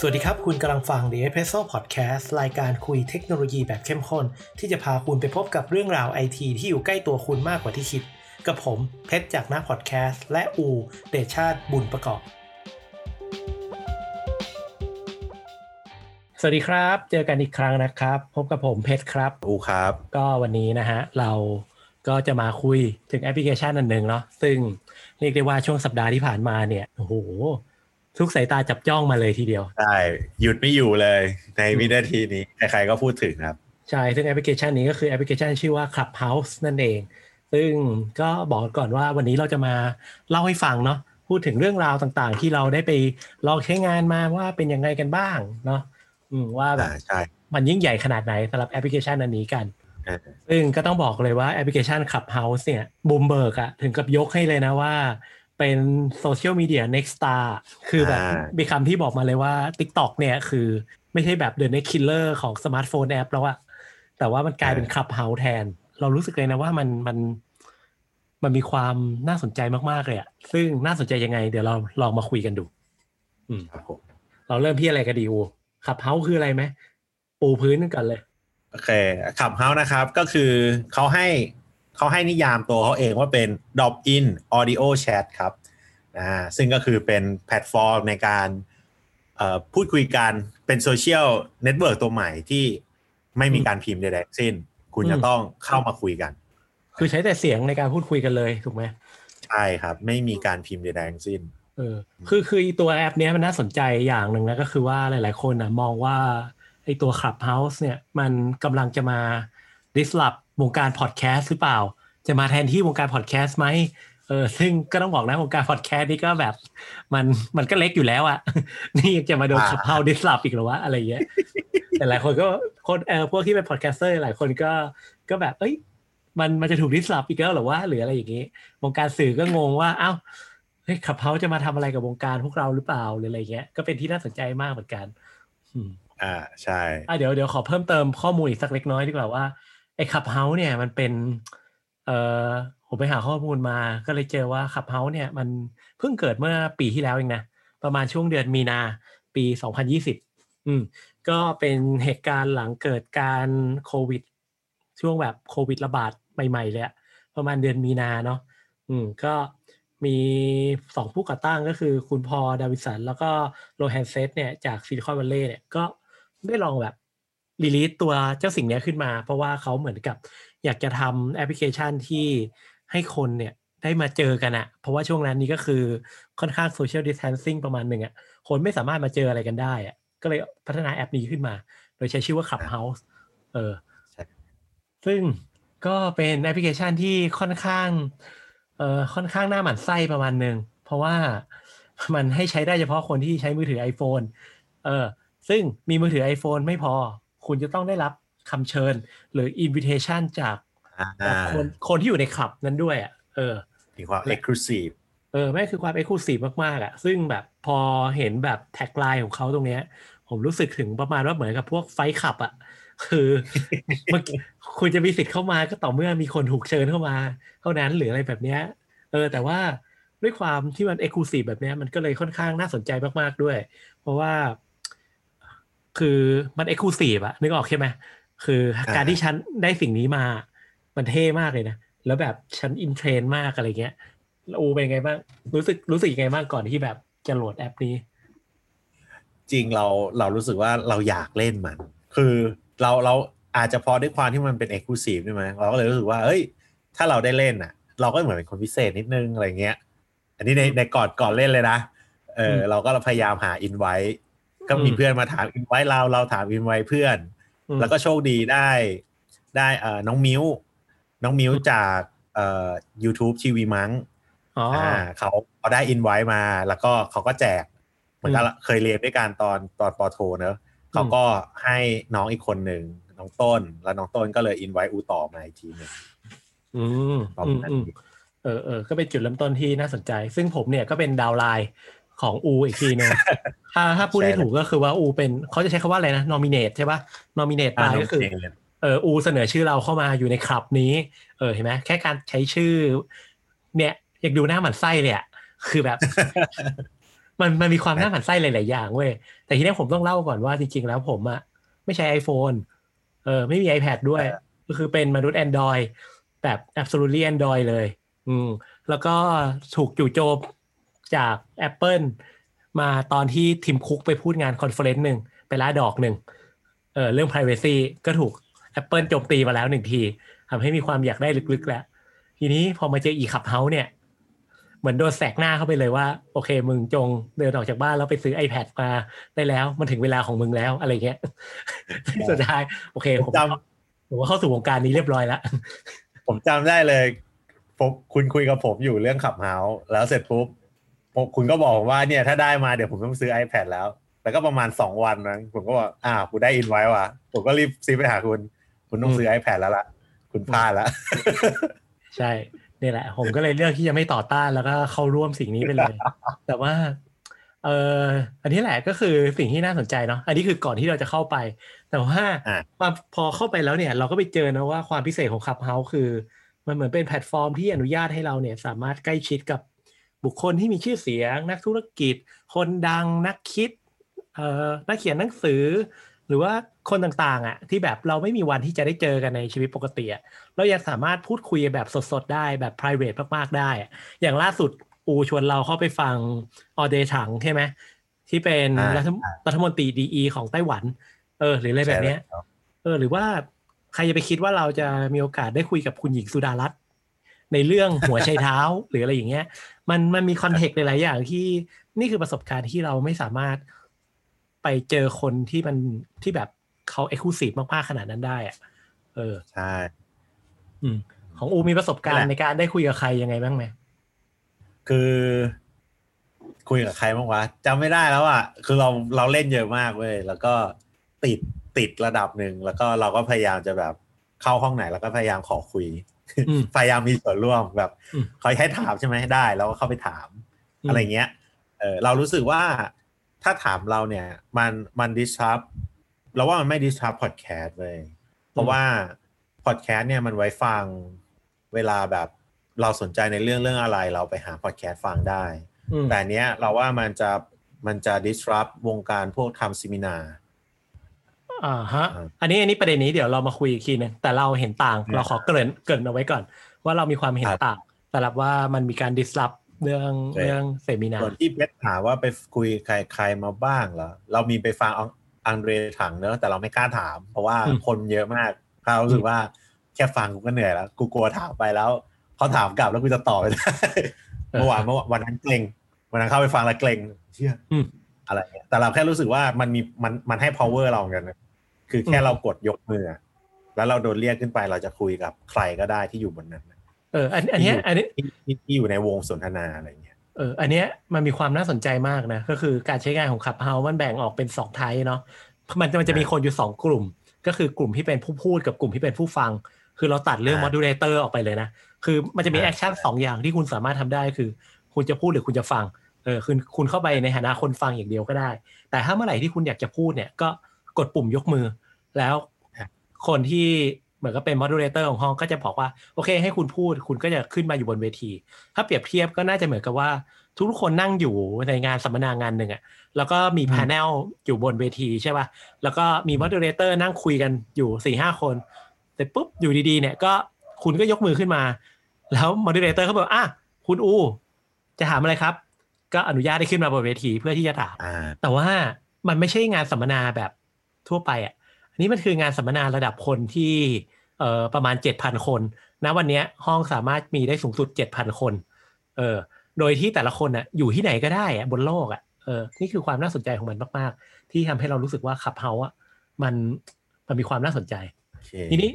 สวัสดีครับ คุณกำลังฟัง The Espresso Podcast รายการคุยเทคโนโลยีแบบเข้มข้น ที่จะพาคุณไปพบกับเรื่องราวไอทีที่อยู่ใกล้ตัวคุณมากกว่าที่คิด กับผมเพชรจากหน้าพอดแคสต์และอู เดชาติบุญประกอบ สวัสดีครับ เจอกันอีกครั้งนะครับ พบกับผมเพชรครับ อูครับ ก็วันนี้นะฮะ เราก็จะมาคุยถึงแอปพลิเคชันอันหนึ่งเนาะซึ่งเรียกได้ว่าช่วงสัปดาห์ที่ผ่านมาเนี่ยโอ้โห ทุกสายตาจับจ้องมาเลยทีเดียว ใช่ หยุดไม่อยู่เลยในวินาทีนี้ ใครๆก็พูดถึงครับ ใช่ ซึ่งแอปพลิเคชันนี้ก็คือแอปพลิเคชันชื่อว่า Clubhouse นั่นเอง ซึ่งก็บอกก่อนว่าวันนี้เราจะมาเล่าให้ฟังเนาะพูดถึงเรื่องราวต่างๆ ที่เราได้ไปลองใช้งานมาว่าเป็นยังไงกันบ้างเนาะอืมว่าแบบอ่าใช่มันยิ่งใหญ่ขนาดไหนสำหรับแอปพลิเคชันอันนี้กันเออซึ่งก็ต้องบอกเลยว่าแอปพลิเคชัน Clubhouse เนี่ยบูมเบิร์กอะถึงกับยกให้เลยนะว่า เป็นโซเชียลมีเดีย next star คือแบบมีคำที่บอกมาเลยว่า TikTok เนี่ยคือไม่ใช่แบบ the next killer ของสมาร์ทโฟนแอปแล้วอะแต่ว่ามันกลายเป็น Clubhouse แทน เรารู้สึกเลยนะว่ามันมันมันมีความน่าสนใจมาก ๆ เลยอะซึ่งน่าสนใจยังไง เดี๋ยวเราลองมาคุยกันดู อืมครับผมเราเริ่มที่อะไรกันดีอูClubhouse คืออะไรไหม ปูพื้นกันเลย โอเค Clubhouse นะครับ ก็คือเขาให้ เขาให้นิยามตัวเขาเองว่าเป็น Drop In Audio Chat ครับอ่าซึ่งก็คือเป็นแพลตฟอร์มในการเอ่อพูดคุยกันเป็นโซเชียลเน็ตเวิร์กตัวใหม่ที่ไม่มีการพิมพ์ใดๆทั้งสิ้น คุณจะอืมต้องเข้ามาคุยกัน คือใช้แต่เสียงในการพูดคุยกันเลยถูกไหมใช่ครับ ไม่มีการพิมพ์ใดๆทั้งสิ้นเออคือคืออีตัวแอปเนี้ยมันน่าสนใจอย่างหนึ่งนะก็คือว่าหลาย ๆ คนนะมองว่าไอตัว Clubhouse เนี่ยมันกำลังจะมา disrupt วงการพอดแคสต์หรือเปล่า จะมาแทนที่วงการพอดแคสต์ไหมเออซึ่งก็ต้องบอกนะวงการพอดแคสต์นี่ก็แบบ มันมันก็เล็กอยู่แล้วอะนี่ยังจะมาโดนอ่า Clubhouse disrupt อีกเหรอวะอะไรเงี้ยแต่หลายคนก็คนเออพวกที่เป็น podcaster หลายคนก็ก็แบบ เอ้ย มันมันจะถูก disrupt อีกแล้วเหรอวะหรืออะไรอย่างนี้ วงการสื่อก็งงว่า เอ้าเฮ้ยขับเขาจะมาทำอะไรกับวงการพวกเราหรือเปล่าหรืออะไรเงี้ยก็เป็นที่น่าสนใจมากเหมือนกันอืมอ่าใช่อะเดี๋ยวเดี๋ยวขอเพิ่มเติมข้อมูลอีกสักเล็กน้อยดีกว่าว่า ไอ้ขับเฮาเนี่ยมันเป็น เอ่อผมไปหาข้อมูลมาก็เลยเจอว่าขับเฮาเนี่ยมันเพิ่งเกิดเมื่อปีที่แล้วเองนะ ประมาณช่วงเดือนมีนาปี 2020 อืมก็เป็นเหตุการณ์หลังเกิดการโควิด ช่วงแบบโควิดระบาดใหม่ ๆ เลยอะประมาณเดือนมีนาเนาะอืมก็มีสองผู้ก่อตั้งก็คือคุณ Paul Davison แล้วก็ Rohan Seth เนี่ยจากซิลิคอนวัลเลย์เนี่ยก็ได้ลองแบบ release ตัวเจ้าสิ่งเนี้ยขึ้นมา เพราะว่าเขาเหมือนกับ อยากจะทำแอปพลิเคชันที่ให้คนเนี่ยได้มาเจอกันอะเพราะว่าช่วงนั้นนี้ก็คือค่อนข้างโซเชียลดิส a ทนซิ่งประมาณหนึ่งอะคนไม่สามารถมาเจออะไรกันได้อะก็เลยพัฒนาแอปนี้ขึ้นมา โดยใช้ชื่อว่า Clubhouse เออใช่ซึ่งก็เป็นแอปพลิเคชันที่ค่อนข้างเอ่อค่อนข้างหน้าหมันไส้ประมาณหนึ่งเพราะว่ามันให้ใช้ได้เฉพาะคนที่ใช้มือถือ iPhone เออซึ่งมีมือถือ iPhone ไม่พอ คุณจะต้องได้รับคำเชิญ หรือ invitation จากอ่าจากคนคนที่อยู่ในคลับนั้นด้วยอะเออมีความ exclusive เออแม่งคือความ exclusive มากๆอะซึ่งแบบพอเห็นแบบ tagline ของเขาตรงเนี้ย ผมรู้สึกถึงประมาณว่าเหมือนกับพวก Fight Club อะคือมันคุณจะมีสิทธิ์เข้ามาก็ต่อเมื่อมีคนถูกเชิญเข้ามา เท่านั้นหรืออะไรแบบเนี้ยเออแต่ว่าด้วยความที่มัน exclusive แบบเนี้ยมันก็เลยค่อนข้างน่าสนใจมาก ๆ ด้วย เพราะว่า คือมัน exclusive อะนึกออกใช่ไหมคือการที่ฉันได้สิ่งนี้มา มันเท่มากเลยนะ แล้วแบบฉันอินเทรนมากอะไรเงี้ยแล้วอูเป็นไงบ้าง รู้สึกรู้สึกยังไงบ้างก่อนที่แบบจะโหลดแอปนี้ จริงเราเรารู้สึกว่าเราอยากเล่นมัน คือเราเราอาจจะพอด้วยความที่มันเป็น exclusive ใช่ไหมเราก็เลยรู้สึกว่าเอ้ย ถ้าเราได้เล่นอะ เราก็เหมือนเป็นคนพิเศษนิดนึงอะไรเงี้ย อันนี้ในในก่อนก่อนเล่นเลยนะเอออืมเราก็พยายามหาอินไว้ ก็มีอืมเพื่อนมาถามอินไว้เราเราถามอินไว้เพื่อนอืมแล้วก็โชคดีได้ได้เอ่อน้องมิ้วน้องมิ้วจากเอ่อ YouTube ทีวีมั้งอ๋อออ่าเขาเขาได้อินไว้มา แล้วก็เขาก็แจก เหมือนกับเคยเรียนด้วยกันตอนตอนปอโทเนอะเขาก็ให้น้องอีกคนหนึ่งน้องต้น แล้วน้องต้นก็เลยอินไว้อูต่อมาอีกทีหนึ่งอืมประอืมมาณอืมนี้เออเออก็เป็นจุดเริ่มต้นที่น่าสนใจ ซึ่งผมเนี่ยก็เป็นดาวน์ไลน์ ของอูอีกทีนึงถ้าถ้าพูดให้ถูกก็คือว่าอูเป็นเขาจะใช้คำว่าอะไรนะ nominate ใช่ปะ nominate ไปอ่าน้องก็คือเจนเอออูเสนอชื่อเราเข้ามาอยู่ในคลับนี้ เออเห็นไหมแค่การใช้ชื่อ เนี่ยอยากดูหน้าหมันไส้เลยอะคือแบบ มันมันมีความน่าหมั่นไส้หลาย ๆ อย่างเว้ยแต่ทีนี้ผมต้องเล่าก่อนว่าจริง ๆ แล้วผมอะไม่ใช้ iPhone เออไม่มี iPad ด้วย ก็คือเป็นมนุษย์ Android แบบ absolutely Android เลย อืมแล้วก็ถูกจู่โจม จาก Apple มาตอนที่ Tim Cook ไปพูดงาน conference หนึ่งไปแล้วดอกหนึ่งเออเรื่อง privacy ก็ถูก Apple โจมตีมาแล้วหนึ่งทีทำให้มีความอยากได้ลึกๆแล้ว ทีนี้พอมาเจออี Clubhouse เนี่ย เหมือนโดนแสกหน้าเข้าไปเลยว่า โอเค มึงจงเดินออกจากบ้านแล้วไปซื้อ iPad มาได้แล้ว มันถึงเวลาของมึงแล้วอะไรเงี้ยสุดท้ายโอเค ผมผมจผมว่าเข้าสู่วงการนี้เรียบร้อยแล้วำผมจำได้เลยผมคุณคุยกับผมอยู่เรื่องขับเฮาส์แล้วเสร็จปุ๊บผม คุณก็บอกผมว่าเนี่ยถ้าได้มาเดี๋ยวผมต้องซื้อ iPad แล้ว แล้วก็ประมาณสองวันนั้นผมก็บอกอ่ากูได้อินไว้ว่ะผมก็รีบซื้อไปหาคุณ คุณต้องซื้อ iPad แล้วล่ะ คุณพลาดแล้วใช่นี่แหละ ผมก็เลยเลือกที่จะไม่ต่อต้านแล้วก็เข้าร่วมสิ่งนี้ไปเลย แต่ว่าเอออันนี้แหละก็คือสิ่งที่น่าสนใจเนาะอันนี้คือก่อนที่เราจะเข้าไป แต่ว่าอะพอพอเข้าไปแล้วเนี่ย เราก็ไปเจอนะว่าความพิเศษของ Clubhouse คือ มันเหมือนเป็นแพลตฟอร์มที่อนุญาตให้เราเนี่ย สามารถใกล้ชิดกับ บุคคลที่มีชื่อเสียง นักธุรกิจ คนดังนักคิดเอ่อนักเขียนหนังสือ หรือว่าคนต่างๆอะที่แบบเราไม่มีวันที่จะได้เจอกันในชีวิตปกติอะเรายังสามารถพูดคุยแบบสดๆได้แบบ p r i v a t มากๆ ได้อะอย่างล่าสุดอูชวนเราเข้าไปฟังออเดถังใช่ไหมที่เป็นอ่ารัฐมรัฐมนตรีดีของไต้หวัน เออ หรืออะไรแบบเนี้ยใช่แล้วเออ หรือว่าใครจะไปคิดว่าเราจะมีโอกาสได้คุยกับคุณหญิงสุดารัตน์ในเรื่องหัวไชเท้าหรืออะไรอย่างเงี้ย มันมันมี context หลายๆอย่างที่นี่คือประสบการณ์ที่เราไม่สามารถไปเจอคนที่มันที่แบบเขา exclusive มากๆขนาดนั้นได้อะเออใช่อืมของอูมีประสบการณ์นั่ณ์นแหในการได้คุยกับใครยังไงบ้างไหมคือ คุยกับใครบ้างวะจำไม่ได้แล้วอะคือเราเราเล่นเยอะมากเว้ยแล้วก็ติดติดระดับหนึ่งแล้วก็เราก็พยายามจะแบบเข้าห้องไหนแล้วก็พยายามขอคุยอืม พยายามมีส่วนร่วมแบบอืมเขาให้ถามใช่ไหมได้แล้วก็เข้าไปถามอืมอะไรเงี้ยเออเรารู้สึกว่าถ้าถามเราเนี่ย มันมันดิสทับเราว่ามันไม่ดิสทับพอดแคสต์เลย เพราะว่าพอดแคสต์เนี่ยมันไว้ฟังเวลาแบบเราสนใจในเรื่องเรื่องอะไร เราไปหาพอดแคสต์ฟังได้อืมแต่อันเนี้ยเราว่ามันจะมันจะ disrupt วงการพวกทำ seminar อ่าฮะอ่าอันนี้อันนี้ประเด็นนี้เดี๋ยวเรามาคุยอีกทีนึงแต่เราเห็นต่างอ่าเราขอเกริ่นเกริ่นเอาไว้ก่อน ว่าเรามีความเห็นครับต่างสำหรับว่ามันมีการ disrupt เรื่องใช่เรื่อง seminar ส่วนที่เพชรถามว่าไปคุยใครใครมาบ้างเหรอเรามีไปฟังอังอังเดรถังเนอะแต่เราไม่กล้าถาม เพราะว่าอืมคนเยอะมากเรารู้สึกว่าแค่ฟังกูก็เหนื่อยแล้ว กูกลัวถามไปแล้วเขาถามกลับแล้วกูจะตอบไม่ได้เมื่อวานเมื่อวานวันนั้นเกรงวันนั้นเข้าไปฟังแล้วเกรงเชื่ออมอะไรเงี้ยแต่เราแค่รู้สึกว่ามันมีมันมันให้ power เราเหมือนกันนะ คือแค่อืมเรากดยกมืออะแล้วเราโดนเรียกขึ้นไปเราจะคุยกับใครก็ได้ที่อยู่บนนั้นนะเอออันอันเนี้ยอันนี้ที่ที่ที่อยู่ในวงสนทนาอะไรเงี้ยเอออันเนี้ยมันมีความน่าสนใจมากนะ ก็คือการใช้งานของขับเฮามันแบ่งออกเป็นสองไทป์เนาะมันมันจะมีคนอยู่สองกลุ่ม ก็คือกลุ่มที่เป็นผู้พูดกับกลุ่มที่เป็นผู้ฟัง คือเราตัดเรื่องอ่าม o ดูเลเตอร์ออกไปเลยนะ คือมันจะมีอ่า action สองอย่างที่คุณสามารถทำได้คือ คุณจะพูดหรือคุณจะฟังเออคือคุณเข้าไปในฐานะคนฟังอย่างเดียวก็ได้ แต่ถ้าเมื่อไหร่ที่คุณอยากจะพูดเนี่ยก็ กดปุ่มยกมือ แล้วคนที่เหมือนกับเป็นม o ดูเลเตอร์ของห้องก็จะบอกว่าโอเค ให้คุณพูดคุณก็จะขึ้นมาอยู่บนเวที ถ้าเปรียบเทียบก็น่าจะเหมือนกับว่า ทุกคนนั่งอยู่ในงานสัมมนางานหนึ่งอะแล้วก็มีอืมพา n e l อยู่บนเวทีใช่ป่ะแล้วก็มีม o ดูเลเตอร์นั่งคุยกันอยู่สี่ห้าคนเสร็จปุ๊บอยู่ดีๆเนี่ยก็คุณก็ยกมือขึ้นมา แล้วม o ดูเลเตอร์เขาบอกอะคุณอูจะถามอะไรครับ ก็อนุญาตให้ขึ้นมาบนเวทีเพื่อที่จะถามอ่าแต่ว่ามันไม่ใช่งานสัมมนาแบบ ทั่วไปอะอันนี้มันคืองานสัมมนาระดับคนที่เอ่อประมาณเจ็ดพันคนนะวันเนี้ยห้องสามารถมีได้สูงสุดเจ็ดพันคนเออโดยที่แต่ละคนอะอยู่ที่ไหนก็ได้อะบนโลกอะเออนี่คือความน่าสนใจของมันมาก ๆ ที่ทำให้เรารู้สึกว่าขับเฮาอะมันมันมีความน่าสนใจโอเคทีนี้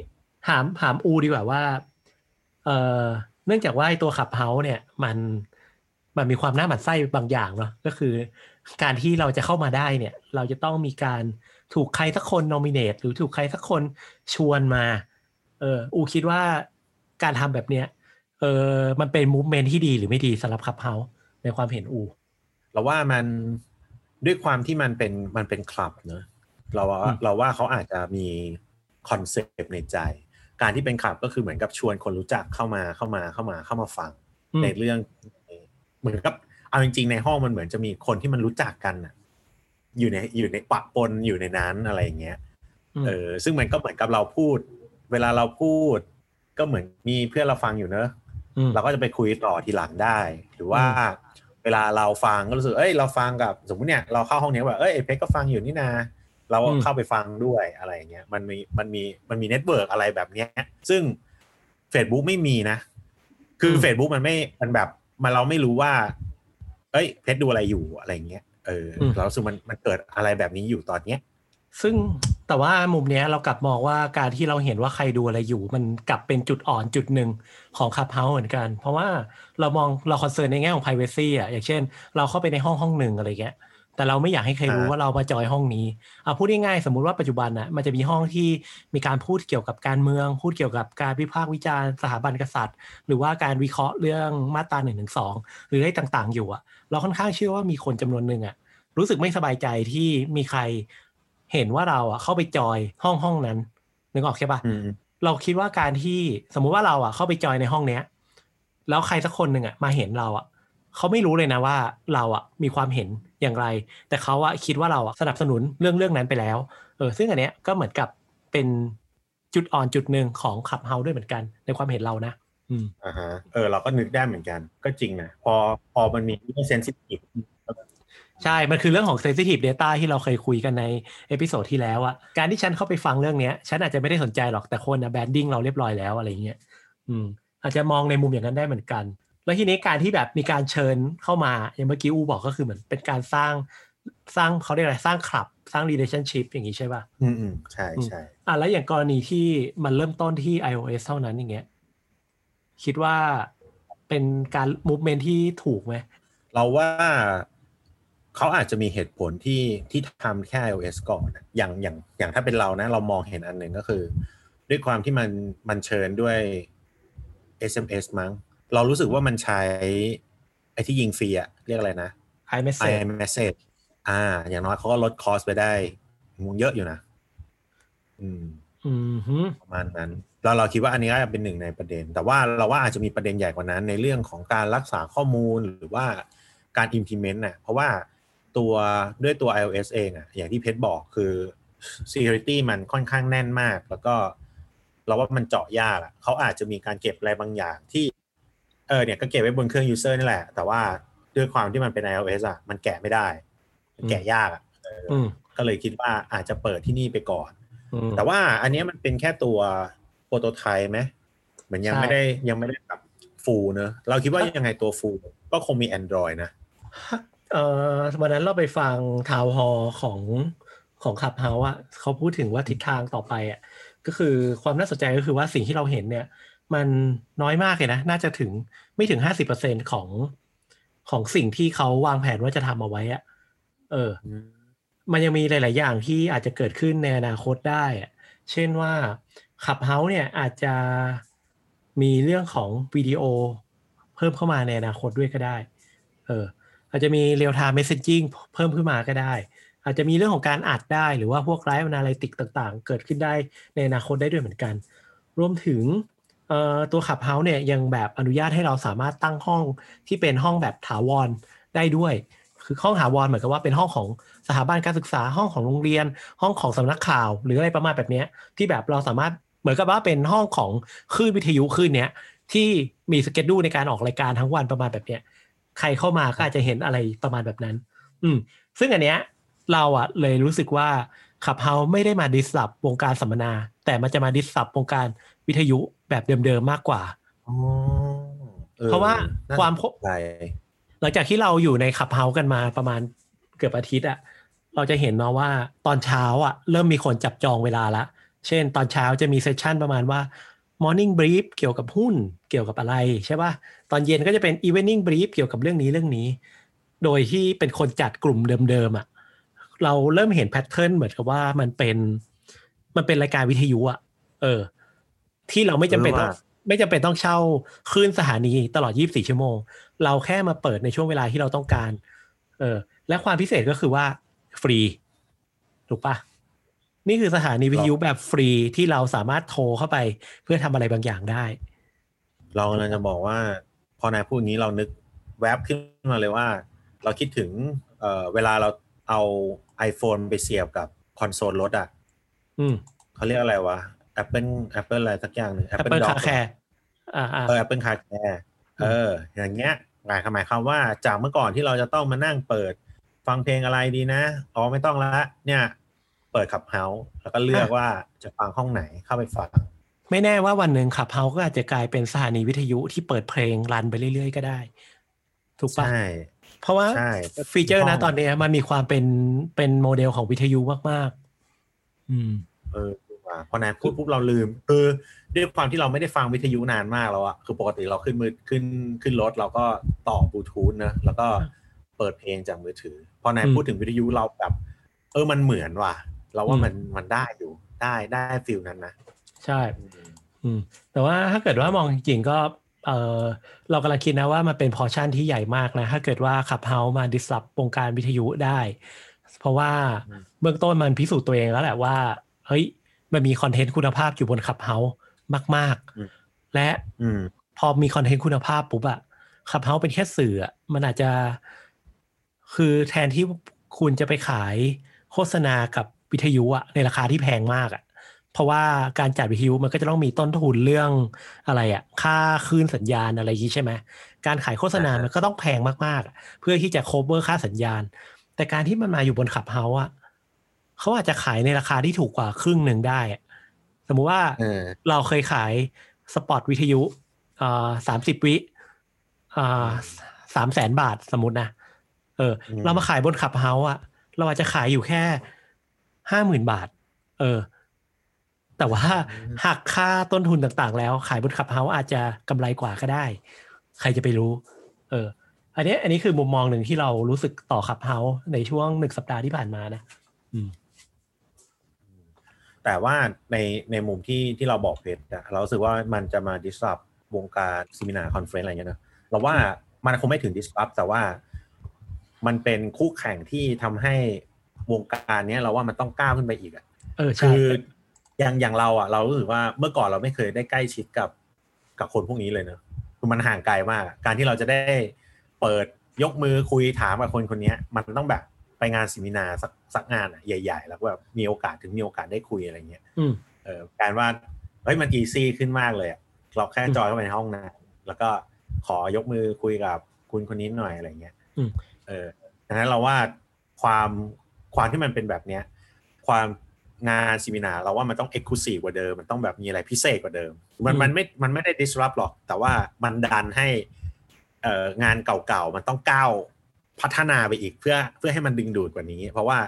ถามถามอูดีกว่าว่าเอ่อเนื่องจากว่าไอ้ตัวขับเฮาเนี่ยมันมันมีความน่าหมั่นไส้บางอย่างเนาะก็คือ การที่เราจะเข้ามาได้เนี่ย เราจะต้องมีการ ถูกใครสักคนนอมิเนตหรือถูกใครสักคนชวนมา เอออูคิดว่าการทำแบบเนี้ย เออมันเป็น movement ที่ดีหรือไม่ดีสำหรับ Clubhouse ในความเห็นอูเราว่ามันด้วยความที่มันเป็นมันเป็นคลับเนอะเราว่าอืมเราว่าเขาอาจจะมีคอนเซปต์ในใจ การที่เป็นคลับก็คือเหมือนกับชวนคนรู้จักเข้ามาเข้ามาเข้ามาเข้ามาฟังอืมในเรื่อง เหมือนกับเอาจริงๆในห้องมันเหมือนจะมีคนที่มันรู้จักกันอะ อยู่ในอยู่ในปะปนอยู่ในนั้นอะไรอย่างเงี้ยอืมเออซึ่งมันก็เหมือนกับเราพูด เวลาเราพูด ก็เหมือนมีเพื่อนเราฟังอยู่เนอะอืมเราก็จะไปคุยต่อทีหลังได้ หรือว่า เวลาเราฟังก็รู้สึกเอ้ยเราฟังกับสมมติเนี่ยเราเข้าห้องเนี้ยแบบเอ้ยไอ้เพชรก็ฟังอยู่นี่นาเราก็อืมเข้าไปฟังด้วยอะไรอย่างเงี้ยมันมีมันมีมันมี network อะไรแบบเนี้ย ซึ่ง Facebook ไม่มีนะ คืออืม Facebook มันไม่มันแบบมันเราไม่รู้ว่า เอ้ยเพชรดูอะไรอยู่อะไรอย่างเงี้ย เอออืมเรารู้สึกมันมันเกิดอะไรแบบนี้อยู่ตอนเนี้ยซึ่งแต่ว่ามุมเนี้ยเรากลับมองว่าการที่เราเห็นว่าใครดูอะไรอยู่ มันกลับเป็นจุดอ่อนจุดหนึ่งของคับเฮาเหมือนกัน เพราะว่าเรามองเราคอนเซิร์นในแง่ของ privacy อะอย่างเช่น เราเข้าไปในห้องห้องหนึ่งอะไรเงี้ยแต่เราไม่อยากให้ใครรู้อ่าว่าเรามาจอยห้องนี้อะพูดง่ายๆสมมุติว่าปัจจุบันน่ะมันจะมีห้องที่มีการพูดเกี่ยวกับการเมือง พูดเกี่ยวกับการวิพากษ์วิจารณ์สถาบันกษัตริย์ หรือว่าการวิเคราะห์เรื่องมาตราหนึ่งถึงสองหรืออะไรต่างๆ อยู่อะ เราค่อนข้างเชื่อว่ามีคนจำนวนหนึ่งอะรู้สึกไม่สบายใจที่มีใครเห็นว่าเราอะเข้าไปจอยห้องห้องนั้นนึกออกใช่ปะอืมเราคิดว่าการที่สมมุติว่าเราอะเข้าไปจอยในห้องเนี้ย แล้วใครสักคนหนึ่งอะมาเห็นเราอะเขาไม่รู้เลยนะว่าเราอะมีความเห็นอย่างไร แต่เขาอะคิดว่าเราอะสนับสนุนเรื่องเรื่องนั้นไปแล้วเออซึ่งอันเนี้ยก็เหมือนกับเป็นจุดอ่อนจุดหนึ่งของขับเฮาด้วยเหมือนกันในความเห็นเรานะ อืมอ่าฮะเออเราก็นึกได้เหมือนกัน ก็จริงนะพอพอมันมีเรื่อง sensitive ใช่ มันคือเรื่องของ sensitive data ที่เราเคยคุยกันใน episode ที่แล้วอะการที่ฉันเข้าไปฟังเรื่องเนี้ย ฉันอาจจะไม่ได้สนใจหรอกแต่คนอะ branding เราเรียบร้อยแล้วอะไรเงี้ยอืมอาจจะมองในมุมอย่างนั้นได้เหมือนกัน แล้วทีนี้การที่แบบมีการเชิญเข้ามาอย่างเมื่อกี้อูบอกก็คือเหมือนเป็นการสร้างสร้างเขาเรียกอะไรสร้างคลับ สร้าง relationship อย่างนี้ใช่ป่ะอืมอืมใช่ใช่อะแล้วอย่างกรณีที่มันเริ่มต้นที่ iOS เท่านั้นอย่างเงี้ย คิดว่าเป็นการ movement ที่ถูกไหม เราว่าเขาอาจจะมีเหตุผลที่ที่ทำแค่ iOS ก่อนอะอย่างอย่างอย่างถ้าเป็นเรานะ เรามองเห็นอันหนึ่งก็คือ ด้วยความที่มันมันเชิญด้วย SMS มั้ง เรารู้สึกว่ามันใช้ ไอ้ที่ยิงฟรีอะเรียกอะไรนะ iMessage iMessage อ่า อย่างน้อยเขาก็ลดคอสไปได้เยอะอยู่นะ อืมอืมฮึ ประมาณนั้นแล้วเราคิดว่าอันนี้ก็จะเป็นหนึ่งในประเด็น แต่ว่าเราว่าอาจจะมีประเด็นใหญ่กว่านั้น ในเรื่องของการรักษาข้อมูลหรือว่าการ implement น่ะเพราะว่าตัวด้วยตัว iOS เองอะอย่างที่เพชรบอกคือ security มันค่อนข้างแน่นมาก แล้วก็เราว่ามันเจาะยากอะเขาอาจจะมีการเก็บอะไรบางอย่างที่เออเนี่ยก็เก็บไว้บนเครื่อง user นี่แหละ แต่ว่าด้วยความที่มันเป็น iOS อะมันแกะไม่ได้มันแกะยากอะเออออืมก็เลยคิดว่าอาจจะเปิดที่นี่ไปก่อนอืม แต่ว่าอันเนี้ยมันเป็นแค่ตัวโปรโตไทป์ไหมเหมือนยังใช่ไม่ได้ยังไม่ได้แบบฟูลเนอะเราคิดว่ายังไงตัวฟูลก็คงมี Android นะเอ่อวันนั้นเราไปฟังทาวฮอของของขับเฮาอะเขาพูดถึงว่าทิศทางต่อไปอะก็คือความน่าสนใจก็คือว่าสิ่งที่เราเห็นเนี่ย มันน้อยมากเลยนะ น่าจะถึงไม่ถึงห้าสิบเปอร์เซ็นของของสิ่งที่เขาวางแผนว่าจะทำเอาไว้อะเออ มันยังมีหลาย ๆ อย่างที่อาจจะเกิดขึ้นในอนาคตได้เช่นว่าขับเฮาเนี่ยอาจจะมีเรื่องของวิดีโอเพิ่มเข้ามาในอนาคตด้วยก็ได้ เออ อาจจะมี real time messaging เพิ่มขึ้นมาก็ได้ อาจจะมีเรื่องของการอัดได้ หรือว่าพวกไลฟ์ a นาลิติกต่าง ๆ เกิดขึ้นได้ในอนาคตได้ด้วยเหมือนกัน รวมถึงตัวขับเฮาเนี่ยยังแบบอนุญาตให้เราสามารถตั้งห้องที่เป็นห้องแบบถาวรได้ด้วย คือห้องถาวรเหมือนกับว่าเป็นห้องของสถาบันการศึกษาห้องของโรงเรียน ห้องของสำนักข่าว หรืออะไรประมาณแบบเนี้ยที่แบบเราสามารถเหมือนกับว่าเป็นห้องของคลื่นวิทยุคลื่นเนี้ยที่มีสเกจดูในการออกรายการทั้งวันประมาณแบบเนี้ยใครเข้ามาก็อาจจะเห็นอะไรประมาณแบบนั้น อืม ซึ่งอันเนี้ยเราอะเลยรู้สึกว่า Clubhouse ไม่ได้มา disrupt วงการสัมมนา แต่มันจะมา disrupt วงการวิทยุแบบเดิมๆมากกว่าอ๋อออเพราะว่าความน่าสนใจห ลังจากที่เราอยู่ใน Clubhouse กันมาประมาณเกือบอาทิตย์อะเราจะเห็นเนาะว่าตอนเช้าอะเริ่มมีคนจับจองเวลาละ เช่น ตอนเช้าจะมี session ประมาณว่า Morning Brief เกี่ยวกับหุ้นเกี่ยวกับอะไรใช่ป่ะตอนเย็นก็จะเป็น Evening Brief เกี่ยวกับเรื่องนี้เรื่องนี้ โดยที่เป็นคนจัดกลุ่มเดิมๆอะเราเริ่มเห็นแพทเทิร์นเหมือนกับว่ามันเป็น มันเป็นรายการวิทยุอะเออ ที่เราไม่จำเป็นต้อง ไม่จำเป็นต้องเช่าคลื่นสถานีตลอด 24 ชั่วโมง เราแค่มาเปิดในช่วงเวลาที่เราต้องการ เออ และความพิเศษก็คือว่าฟรี ถูกปะนี่คือสถานีวิทยุแบบฟรีที่เราสามารถโทรเข้าไปเพื่อทำอะไรบางอย่างได้ เรากำลังจะบอกว่า พอนายพูดอย่างนี้เรานึกแวบขึ้นมาเลยว่า เราคิดถึงเอ่อเวลาเราเอา iPhone ไปเสียบกับคอนโซลรถอะอืมเขาเรียกอะไรวะ Apple Apple อะไรสักอย่างหนึ่ง Apple Dock Car Care อ่าอ่าเออ Apple Car Care เออ อย่างเงี้ยหมายหมายความว่าจากเมื่อก่อนที่เราจะต้องมานั่งเปิด ฟังเพลงอะไรดีนะอ๋อไม่ต้องละเนี่ย เปิด Clubhouse แล้วก็เลือกว่าจะฟังห้องไหนเข้าไปฟัง ไม่แน่ว่าวันหนึ่ง Clubhouse ก็อาจจะกลายเป็นสถานีวิทยุที่เปิดเพลงรันไปเรื่อยๆ ก็ได้ ถูกปะใช่เพราะว่าใช่ feature นะห้องตอนเนี้ยมันมีความเป็นเป็นโมเดลของวิทยุมากๆ อืม เออ ถูกว่ะพอนายพูดปุ๊บเราลืมเออด้วยความที่เราไม่ได้ฟังวิทยุนานมากแล้วอะคือปกติเราขึ้นมือขึ้นขึ้นรถเราก็ต่อบลูทูธนะแล้วก็เปิดเพลงจากมือถือ พอนายอืมพูดถึงวิทยุเราแบบเออมันเหมือนว่ะ เราว่าอืมมันมันได้อยู่ได้ได้ feel นั้นนะใช่ อืม แต่ว่าถ้าเกิดว่ามองจริงๆก็เออเรากำลังคิดนะว่ามันเป็น portion ที่ใหญ่มากนะ ถ้าเกิดว่า Clubhouse มา disrupt วงการวิทยุได้ เพราะว่าอืมเบื้องต้นมันพิสูจน์ตัวเองแล้วแหละว่า เฮ้ย มันมี content คุณภาพอยู่บน Clubhouse มาก ๆ และอืมพอมีคอนเทนต์คุณภาพปุ๊บอะขับเฮาเป็นแค่สื่ออะมันอาจจะคือแทนที่คุณจะไปขายโฆษณากับวิทยุอะในราคาที่แพงมากอะเพราะว่าการจัดวิทยุมันก็จะต้องมีต้นทุนเรื่องอะไรอะค่าคลื่นสัญญาณอะไรอย่างนี้ใช่ไหมการขายโฆษณาอ่าฮะมันก็ต้องแพงมากๆอะเพื่อที่จะ cover ค่าสัญญาณ แต่การที่มันมาอยู่บนขับเฮาอะ เขาอาจจะขายในราคาที่ถูกกว่าครึ่งหนึ่งได้อะสมมุติว่าเออเราเคยขายสปอตวิทยุอ่าสามสิบวิอ่าสามแสนบาทสมมตินะเอออืมเรามาขายบนขับเฮาอะเราอาจจะขายอยู่แค่ห้าหมื่นบาท เออ แต่ว่าหักค่าต้นทุนต่างๆ แล้ว ขายบนขับเฮาอาจจะกำไรกว่าก็ได้ ใครจะไปรู้ เออ อันนี้ อันนี้คือมุมมองหนึ่งที่เรารู้สึกต่อขับเฮาในช่วงหนึ่งสัปดาห์ที่ผ่านมานะ อืม แต่ว่าในในมุมที่ที่เราบอกเพชรอะเรารู้สึกว่ามันจะมา disrupt วงการ seminar conference อะไรเงี้ยเนอะเราว่ามันคงไม่ถึง disrupt แต่ว่ามันเป็นคู่แข่งที่ทำให้วงการเนี้ยเราว่ามันต้องก้าวขึ้นไปอีกอะเออใช่คืออย่างอย่างเราอะ เรารู้สึกว่าเมื่อก่อนเราไม่เคยได้ใกล้ชิดกับกับคนพวกนี้เลยเนอะคือมันห่างไกลมากอะการที่เราจะได้เปิดยกมือคุยถามกับคนคนเนี้ยมันต้องแบบไป งาน seminar สักสักงานอะใหญ่ ๆ แล้วก็แบบมีโอกาสถึงมีโอกาสได้คุยอะไรเงี้ยอืมเออการว่าเฮ้ยมัน easy ขึ้นมากเลยอะเราแค่อืมจอยเข้าไปในห้องนั้นแล้วก็ขอยกมือคุยกับคุณคนนี้หน่อยอะไรเงี้ยอืมเออดังนั้นเราว่าความความที่มันเป็นแบบเนี้ย ความงาน seminar เราว่ามันต้อง exclusive กว่าเดิม มันต้องแบบมีอะไรพิเศษกว่าเดิม มันมันไม่มันไม่ได้ disrupt หรอก แต่ว่ามันดันให้เอ่องานเก่าๆมันต้องก้าว พัฒนาไปอีกเพื่อเพื่อให้มันดึงดูดกว่านี้ เพราะว่า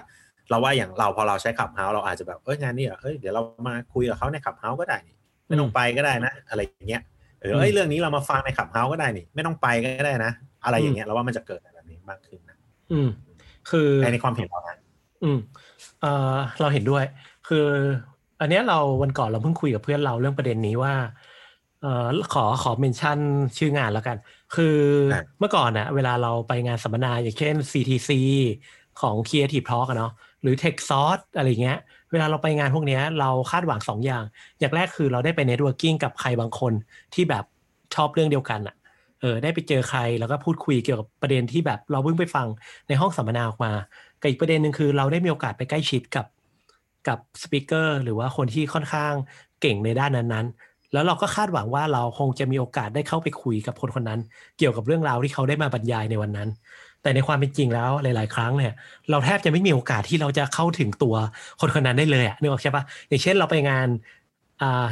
เราว่าอย่างเราพอเราใช้ขับเฮาเราอาจจะแบบเอ้ยงานนี้เหรอเอ้ยเดี๋ยวเรามาคุยกับเขาในขับเฮาก็ได้นี่ไม่ต้องไปก็ได้นะ อะไรอย่างเงี้ยเออเอ้ยเรื่องนี้เรามาฟังในขับเฮาก็ได้นี่ ไม่ต้องไปก็ได้นะ อะไรอย่างเงี้ยเราว่ามันจะเกิดอะไรแบบนี้มากขึ้นนะอืม คือในในความเห็นเรานะอืมเออเราเห็นด้วย คือ อันเนี้ยเราวันก่อนเราเพิ่งคุยกับเพื่อนเราเรื่องประเด็นนี้ว่าเอ่อขอขอเมนชั่นชื่องานแล้วกัน คือเมื่อก่อนนะเวลาเราไปงานสัมมนาอย่างเช่น CTC ของ Creative Talk อะเนาะหรือ Tech s o u r c e อะไรเงี้ย เวลาเราไปงานพวกเนี้ยเราคาดหวังสองอย่าง อย่างแรกคือเราได้ไป networking กับใครบางคนที่แบบชอบเรื่องเดียวกันอะเออได้ไปเจอใครแล้วก็พูดคุยเกี่ยวกับประเด็นที่แบบเราเพิ่งไปฟังในห้องสัมมนาออกมากับอีกประเด็นหนึ่งคือเราได้มีโอกาสไปใกล้ชิดกับกับสปิเกอร์หรือว่าคนที่ค่อนข้างเก่งในด้านนั้นๆ แล้วเราก็คาดหวังว่าเราคงจะมีโอกาสได้เข้าไปคุยกับคนคนนั้น เกี่ยวกับเรื่องราวที่เขาได้มาบรรยายในวันนั้น แต่ในความเป็นจริงแล้วหลาย ๆ ครั้งเนี่ย เราแทบจะไม่มีโอกาสที่เราจะเข้าถึงตัวคนคนนั้นได้เลยอะนึกออกใช่ปะอย่างเช่นเราไปงานอ่า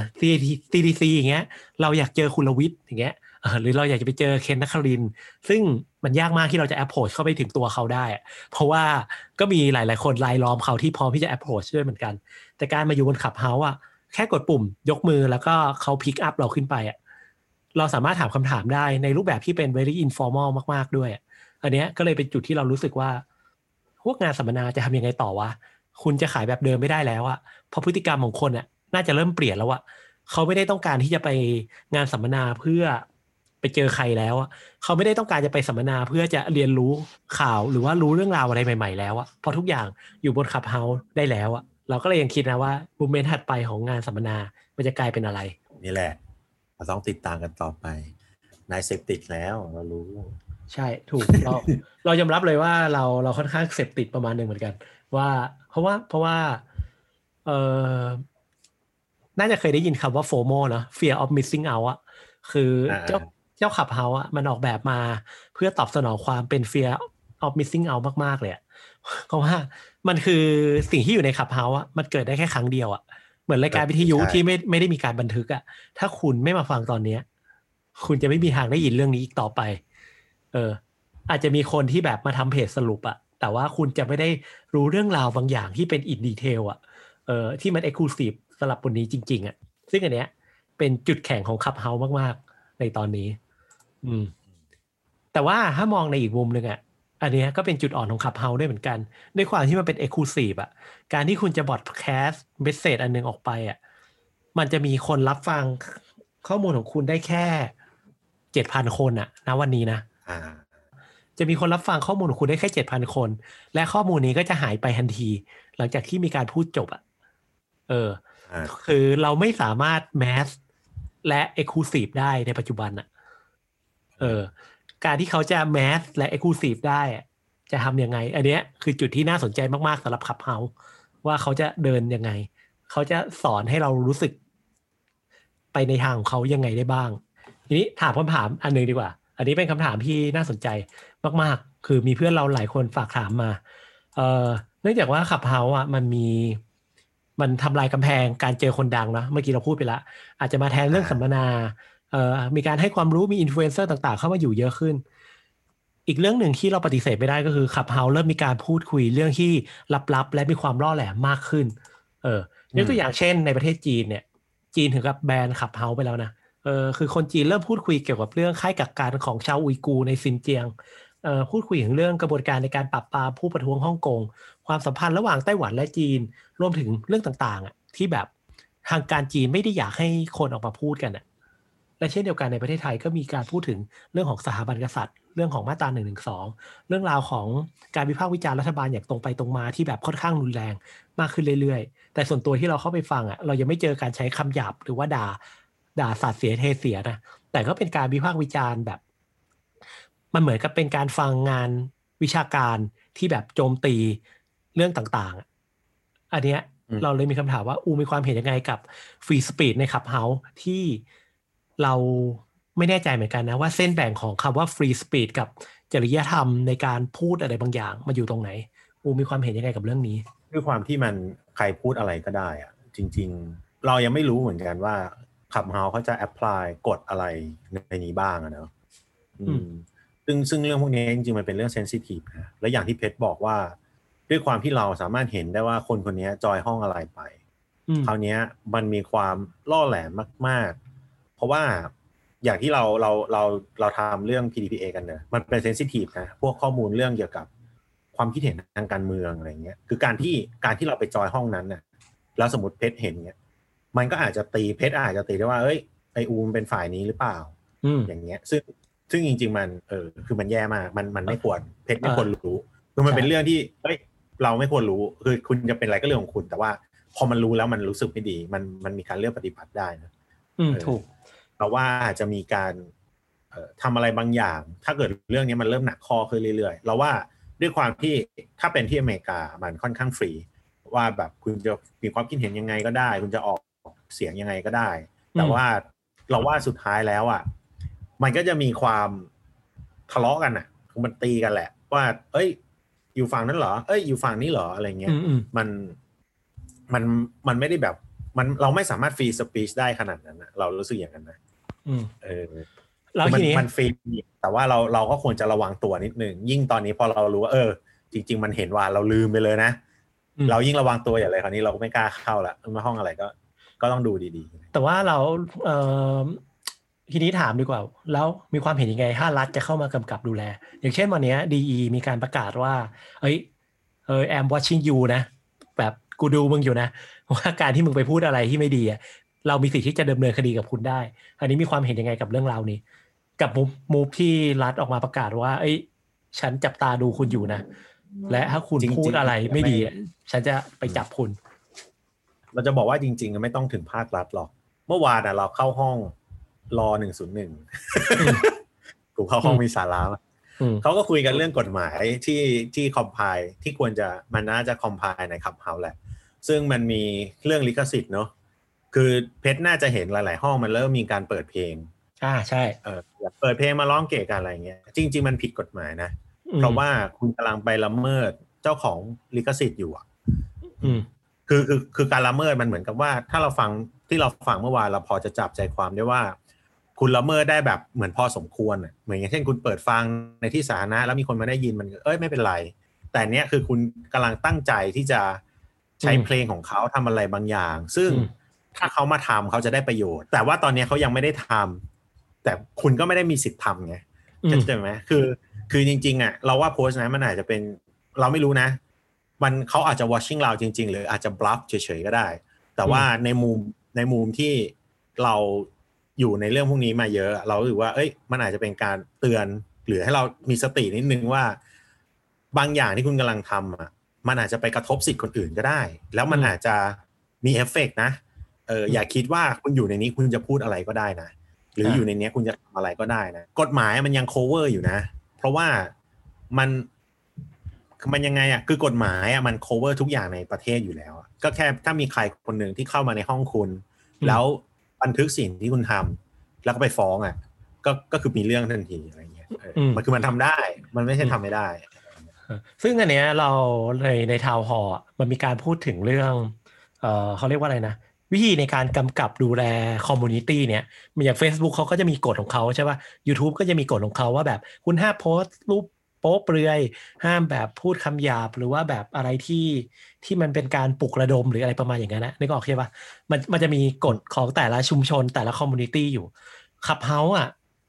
CDC อย่างเงี้ย เราอยากเจอคุณลวิทย์อย่างเงี้ยหรือเราอยากจะไปเจอเคนนักคริน ซึ่งมันยากมากที่เราจะ approach เข้าไปถึงตัวเขาได้ เพราะว่าก็มีหลาย ๆ คนรายล้อมเขาที่พร้อมที่จะ approach ด้วยเหมือนกัน แต่การมาอยู่บนขับเฮาส์อะ แค่กดปุ่มยกมือแล้วก็เขา pick up เราขึ้นไปอะเราสามารถถามคำถามได้ในรูปแบบที่เป็น very informal มากๆด้วย อันเนี้ยก็เลยเป็นจุดที่เรารู้สึกว่า พวกงานสัมมนาจะทำยังไงต่อวะคุณจะขายแบบเดิมไม่ได้แล้วอะเพราะพฤติกรรมของคนอะน่าจะเริ่มเปลี่ยนแล้วอะเขาไม่ได้ต้องการที่จะไปงานสัมมนาเพื่อไปเจอใครแล้วอะเขาไม่ได้ต้องการจะไปสัมมนาเพื่อจะเรียนรู้ข่าวหรือว่ารู้เรื่องราวอะไรใหม่ ๆ แล้วอะเพราะทุกอย่างอยู่บนขับเฮาได้แล้วอะ เราก็เลยยังคิดนะว่ามูเมนต์ถัดไปของงานสัมมนา มันจะกลายเป็นอะไร นี่แหละเราต้องติดตามกันต่อไปนายเสพติดแล้วเรารู้ ใช่ถูกเราเรายอมรับเลยว่าเราเราค่อนข้างเสพติดประมาณหนึ่งเหมือนกัน ว่าเพราะว่าเพราะว่าเออน่าจะเคยได้ยินคำว่าโฟโมเนาะ fear of missing out อะคือเจ้าเจ้าขับเฮาอะมันออกแบบมาเพื่อตอบสนองความเป็น fear of missing out มากๆเลยอะเพราะว่ามันคือสิ่งที่อยู่ในขับเฮาอะมันเกิดได้แค่ครั้งเดียวอะเหมือนรายการวิทยุที่ไม่ไม่ได้มีการบันทึกอะถ้าคุณไม่มาฟังตอนเนี้ย คุณจะไม่มีทางได้ยินเรื่องนี้อีกต่อไป เออ อาจจะมีคนที่แบบมาทำเพจสรุปอะแต่ว่าคุณจะไม่ได้รู้เรื่องราวบางอย่างที่เป็น in detail อะเออที่มัน exclusive สำหรับบนนี้จริง ๆอะซึ่งอันเนี้ย เป็นจุดแข็งของ Clubhouse มากๆ ในตอนนี้ อืม แต่ว่าถ้ามองในอีกมุมหนึ่งอะ อันนี้ก็เป็นจุดอ่อนของ Clubhouse ด้วยเหมือนกัน ด้วยความที่มันเป็น exclusive อะการที่คุณจะ broadcast message อันหนึ่งออกไปอะมันจะมีคนรับฟังข้อมูลของคุณได้แค่เจ็ดพันคนอะณวันนี้นะจะมีคนรับฟังข้อมูลของคุณได้แค่เจ็ดพันคน และข้อมูลนี้ก็จะหายไปทันที หลังจากที่มีการพูดจบอะเออ คือเราไม่สามารถแมสและเอ็กซ์คลูซีฟได้ในปัจจุบันอะเออ การที่เขาจะแมสและเอ็กซ์คลูซีฟได้จะทำยังไง อันเนี้ยคือจุดที่น่าสนใจมาก ๆสำหรับขับเฮาว่าเขาจะเดินยังไง เขาจะสอนให้เรารู้สึก ไปในทางของเขายังไงได้บ้าง ทีนี้ถามคำถามอันหนึ่งดีกว่า อันนี้เป็นคำถามที่น่าสนใจมาก ๆ คือมีเพื่อนเราหลายคนฝากถามมา เอ่อเนื่องจากว่า Clubhouse อะมันมีมันทำลายกำแพงการเจอคนดังเนาะเมื่อกี้เราพูดไปแล้วอาจจะมาแทนเรื่องสัมมนาเอ่อ มีการให้ความรู้มีอินฟลูเอนเซอร์ต่าง ๆ เข้ามาอยู่เยอะขึ้น อีกเรื่องหนึ่งที่เราปฏิเสธไม่ได้ก็คือ Clubhouse เริ่มมีการพูดคุยเรื่องที่ลับๆ และมีความล่อแหลมมากขึ้น เออยกตัวอย่างเช่น ในประเทศจีนเนี่ย จีนถึงกับแบนขับเฮาไปแล้วนะเออคือคนจีนเริ่มพูดคุยเกี่ยวกับเรื่องค่ายกักกันของชาวอุยกูในซินเจียงเอ่อพูดคุยถึงเรื่องกระบวนการในการปราบปรามผู้ประท้วงฮ่องกง ความสัมพันธ์ระหว่างไต้หวันและจีนรวมถึงเรื่องต่างๆอะที่แบบทางการจีนไม่ได้อยากให้คนออกมาพูดกันอะ และเช่นเดียวกันในประเทศไทยก็มีการพูดถึงเรื่องของสถาบันกษัตริย์ เรื่องของมาตราหนึ่งหนึ่งสองเรื่องราวของการวิพากษ์วิจารณ์รัฐบาลอย่างตรงไปตรงมาที่แบบค่อนข้างรุนแรงมากขึ้นเรื่อยๆ แต่ส่วนตัวที่เราเข้าไปฟังอะเรายังไม่เจอการใช้คำหยาบหรือว่าด่าด่าสาดเสียเทเสียนะแต่ก็เป็นการวิพากษ์วิจารณ์แบบ มันเหมือนกับเป็นการฟังงานวิชาการที่แบบโจมตีเรื่องต่างๆ อันเนี้ยเราเลยมีคำถามว่าอูมีความเห็นยังไงกับฟรีสปีดในขับเฮาที่ เราไม่แน่ใจเหมือนกันนะว่าเส้นแบ่งของคำว่า free speech กับจริยธรรมในการพูดอะไรบางอย่างมาอยู่ตรงไหนอูมีความเห็นยังไงกับเรื่องนี้ด้วยความที่มันใครพูดอะไรก็ได้อะจริง ๆ เรายังไม่รู้เหมือนกันว่า Clubhouse เขาจะ apply กฎอะไรในนี้บ้างอะเนาะซึ่งซึ่งเรื่องพวกนี้จริงๆมันเป็นเรื่อง sensitive นะและอย่างที่เพชรบอกว่า ด้วยความที่เราสามารถเห็นได้ว่าคนคนนี้จอยห้องอะไรไปคราวนี้มันมีความล่อแหลมมากๆ เพราะว่าอย่างที่เราเราเราเราทำเรื่อง PDPA กันเนอะมันเป็นเซนซิทีฟนะพวกข้อมูลเรื่องเกี่ยวกับความคิดเห็นทางการเมืองอะไรเงี้ยคือการที่การที่เราไปจอยห้องนั้นน่ะแล้วสมมติเพชรเห็นเงี้ยมันก็อาจจะตีเพชรอาจจะตีได้ว่าเอ้ยไออูมเป็นฝ่ายนี้หรือเปล่าอย่างเงี้ย ซึ่งซึ่งจริง ๆ มันเออคือมันแย่มากมันมันไม่ควรเพชรไม่ควรรู้คือมันเป็นเรื่องที่เฮ้ยเราไม่ควรรู้คือคุณจะเป็นอะไรก็เรื่องของคุณ แต่ว่าพอมันรู้แล้วมันรู้สึกไม่ดี มันมันมีการเลือกปฏิบัติได้นะอืมถูก แต่ว่าอาจจะมีการทำอะไรบางอย่าง ถ้าเกิดเรื่องนี้มันเริ่มหนักคอขึ้นเรื่อยๆ เราว่าด้วยความที่ถ้าเป็นที่อเมริกามันค่อนข้างฟรี ว่าแบบคุณจะมีความคิดเห็นยังไงก็ได้ คุณจะออกเสียงยังไงก็ได้ แต่ว่าเราว่าสุดท้ายแล้วอะมันก็จะมีความทะเลาะกันอะมันตีกันแหละ ว่า เอ้ย อยู่ฝั่งนั้นเหรอเอ้ย อยู่ฝั่งนี้เหรออะไรเงี้ยมันมันมันไม่ได้แบบ มันเราไม่สามารถฟรีสปีชได้ขนาดนั้นนะเรารู้สึกอย่างนั้นนะ เออแล้วทีนี้มันฟรีแต่ว่าเราเราก็ควรจะระวังตัวนิดนึงยิ่งตอนนี้พอเรารู้ว่าเออ จริง ๆ มันเห็นว่าเราลืมไปเลยนะเรายิ่งระวังตัวอย่างไรคราวนี้เราก็ไม่กล้าเข้าละมาห้องอะไรก็ ก็ต้องดูดีๆ แต่ว่าเราเอ่อทีนี้ถามดีกว่า แล้วมีความเห็นยังไง ถ้ารัฐจะเข้ามากำกับดูแล อย่างเช่นวันนี้ดีมีการประกาศว่า เอ้ยเออแอม watching you นะ แบบกูดูมึงอยู่นะ ว่าการที่มึงไปพูดอะไรที่ไม่ดีอะ เรามีสิทธิ์ที่จะดำเนินคดีกับคุณได้ อันนี้มีความเห็นยังไงกับเรื่องราวนี้ กับมูฟมูฟที่รัฐออกมาประกาศว่า เอ้ย ฉันจับตาดูคุณอยู่นะ และถ้าคุณพูดอะไรไม่ดี ฉันจะไปจับคุณ เราจะบอกว่าจริง ๆ ไม่ต้องถึงภาครัฐหรอก เมื่อวานเราเข้าห้องรอหนึ่งศูนย์หนึ่งกูเข้าห้องมีสาระอืมเขาก็คุยกันเรื่องกฎหมายที่ที่คอมไพล์ที่ควรจะมันน่าจะคอมไพล์ในคับเฮาแหละ ซึ่งมันมีเรื่องลิขสิทธิ์เนาะ คือเพชรน่าจะเห็นหลาย ๆ ห้องมันเริ่มมีการเปิดเพลงอ่าใช่เออแบบเปิดเพลงมาร้องเกะกันอะไรเงี้ยจริง ๆ มันผิดกฎหมายนะอืมเพราะว่าคุณกำลังไปละเมิดเจ้าของลิขสิทธิ์อยู่อะอืมคือคือคือการละเมิดมันเหมือนกับว่า ถ้าเราฟังที่เราฟังเมื่อวานเราพอจะจับใจความได้ว่า คุณละเมิดได้แบบเหมือนพอสมควรอะเหมือนอย่างเช่นคุณเปิดฟังในที่สาธารณะแล้วมีคนมาได้ยินมันเอ้ยไม่เป็นไร แต่เนี้ยคือคุณกำลังตั้งใจที่จะใช้อืมเพลงของเขาทำอะไรบางอย่าง ซึ่งอืม ถ้าเขามาทำเขาจะได้ประโยชน์ แต่ว่าตอนเนี้ยเขายังไม่ได้ทำแต่คุณก็ไม่ได้มีสิทธิ์ทำไงอืมเข้าใจไหมคือ คือจริง ๆอะเราว่าโพสต์นั้นมันอาจจะเป็นเราไม่รู้นะ มันเขาอาจจะ watching เราจริง ๆ หรืออาจจะ bluff เฉยๆก็ได้ แต่ว่าในมุมในมุมที่เราอยู่ในเรื่องพวกนี้มาเยอะ เรารู้สึกว่า เอ้ย มันอาจจะเป็นการเตือน หรือให้เรามีสตินิดนึงว่า บางอย่างที่คุณกำลังทำอะมันอาจจะไปกระทบสิทธิ์คนอื่นก็ได้ แล้วมันอืมอาจจะมีเอฟเฟกต์นะ เอออย่าคิดว่าคุณอยู่ในนี้คุณจะพูดอะไรก็ได้นะ หรืออยู่ในเนี้ยคุณจะทำอะไรก็ได้นะ กฎหมายมันยัง cover อยู่นะ เพราะว่ามันมันยังไงอะคือกฎหมายอะมัน cover ทุกอย่างในประเทศอยู่แล้วอะก็แค่ถ้ามีใครคนหนึ่งที่เข้ามาในห้องคุณอืมแล้วบันทึกสิ่งที่คุณทำแล้วก็ไปฟ้องอะ ก็ก็คือมีเรื่องทันทีอะไรเงี้ยเอออมมันคือมันทำได้ มันไม่ใช่ทำไม่ได้ ซึ่งอันเนี้ยเราในใน town hall มันมีการพูดถึงเรื่อง เออเขาเรียกว่าอะไรนะ วิธีในการกำกับดูแล community เนี่ยอย่าง Facebook เขาก็จะมีกฎของเขาใช่ป่ะ YouTube ก็จะมีกฎของเขาว่าแบบคุณห้ามโพสต์รูปโป๊เปลือย ห้ามแบบพูดคำหยาบ หรือว่าแบบอะไรที่ที่มันเป็นการปลุกระดมหรืออะไรประมาณอย่างนั้นนะนึกออกใช่ป่ะมันมันจะมีกฎของแต่ละชุมชนแต่ละ community อยู่ Clubhouse อะ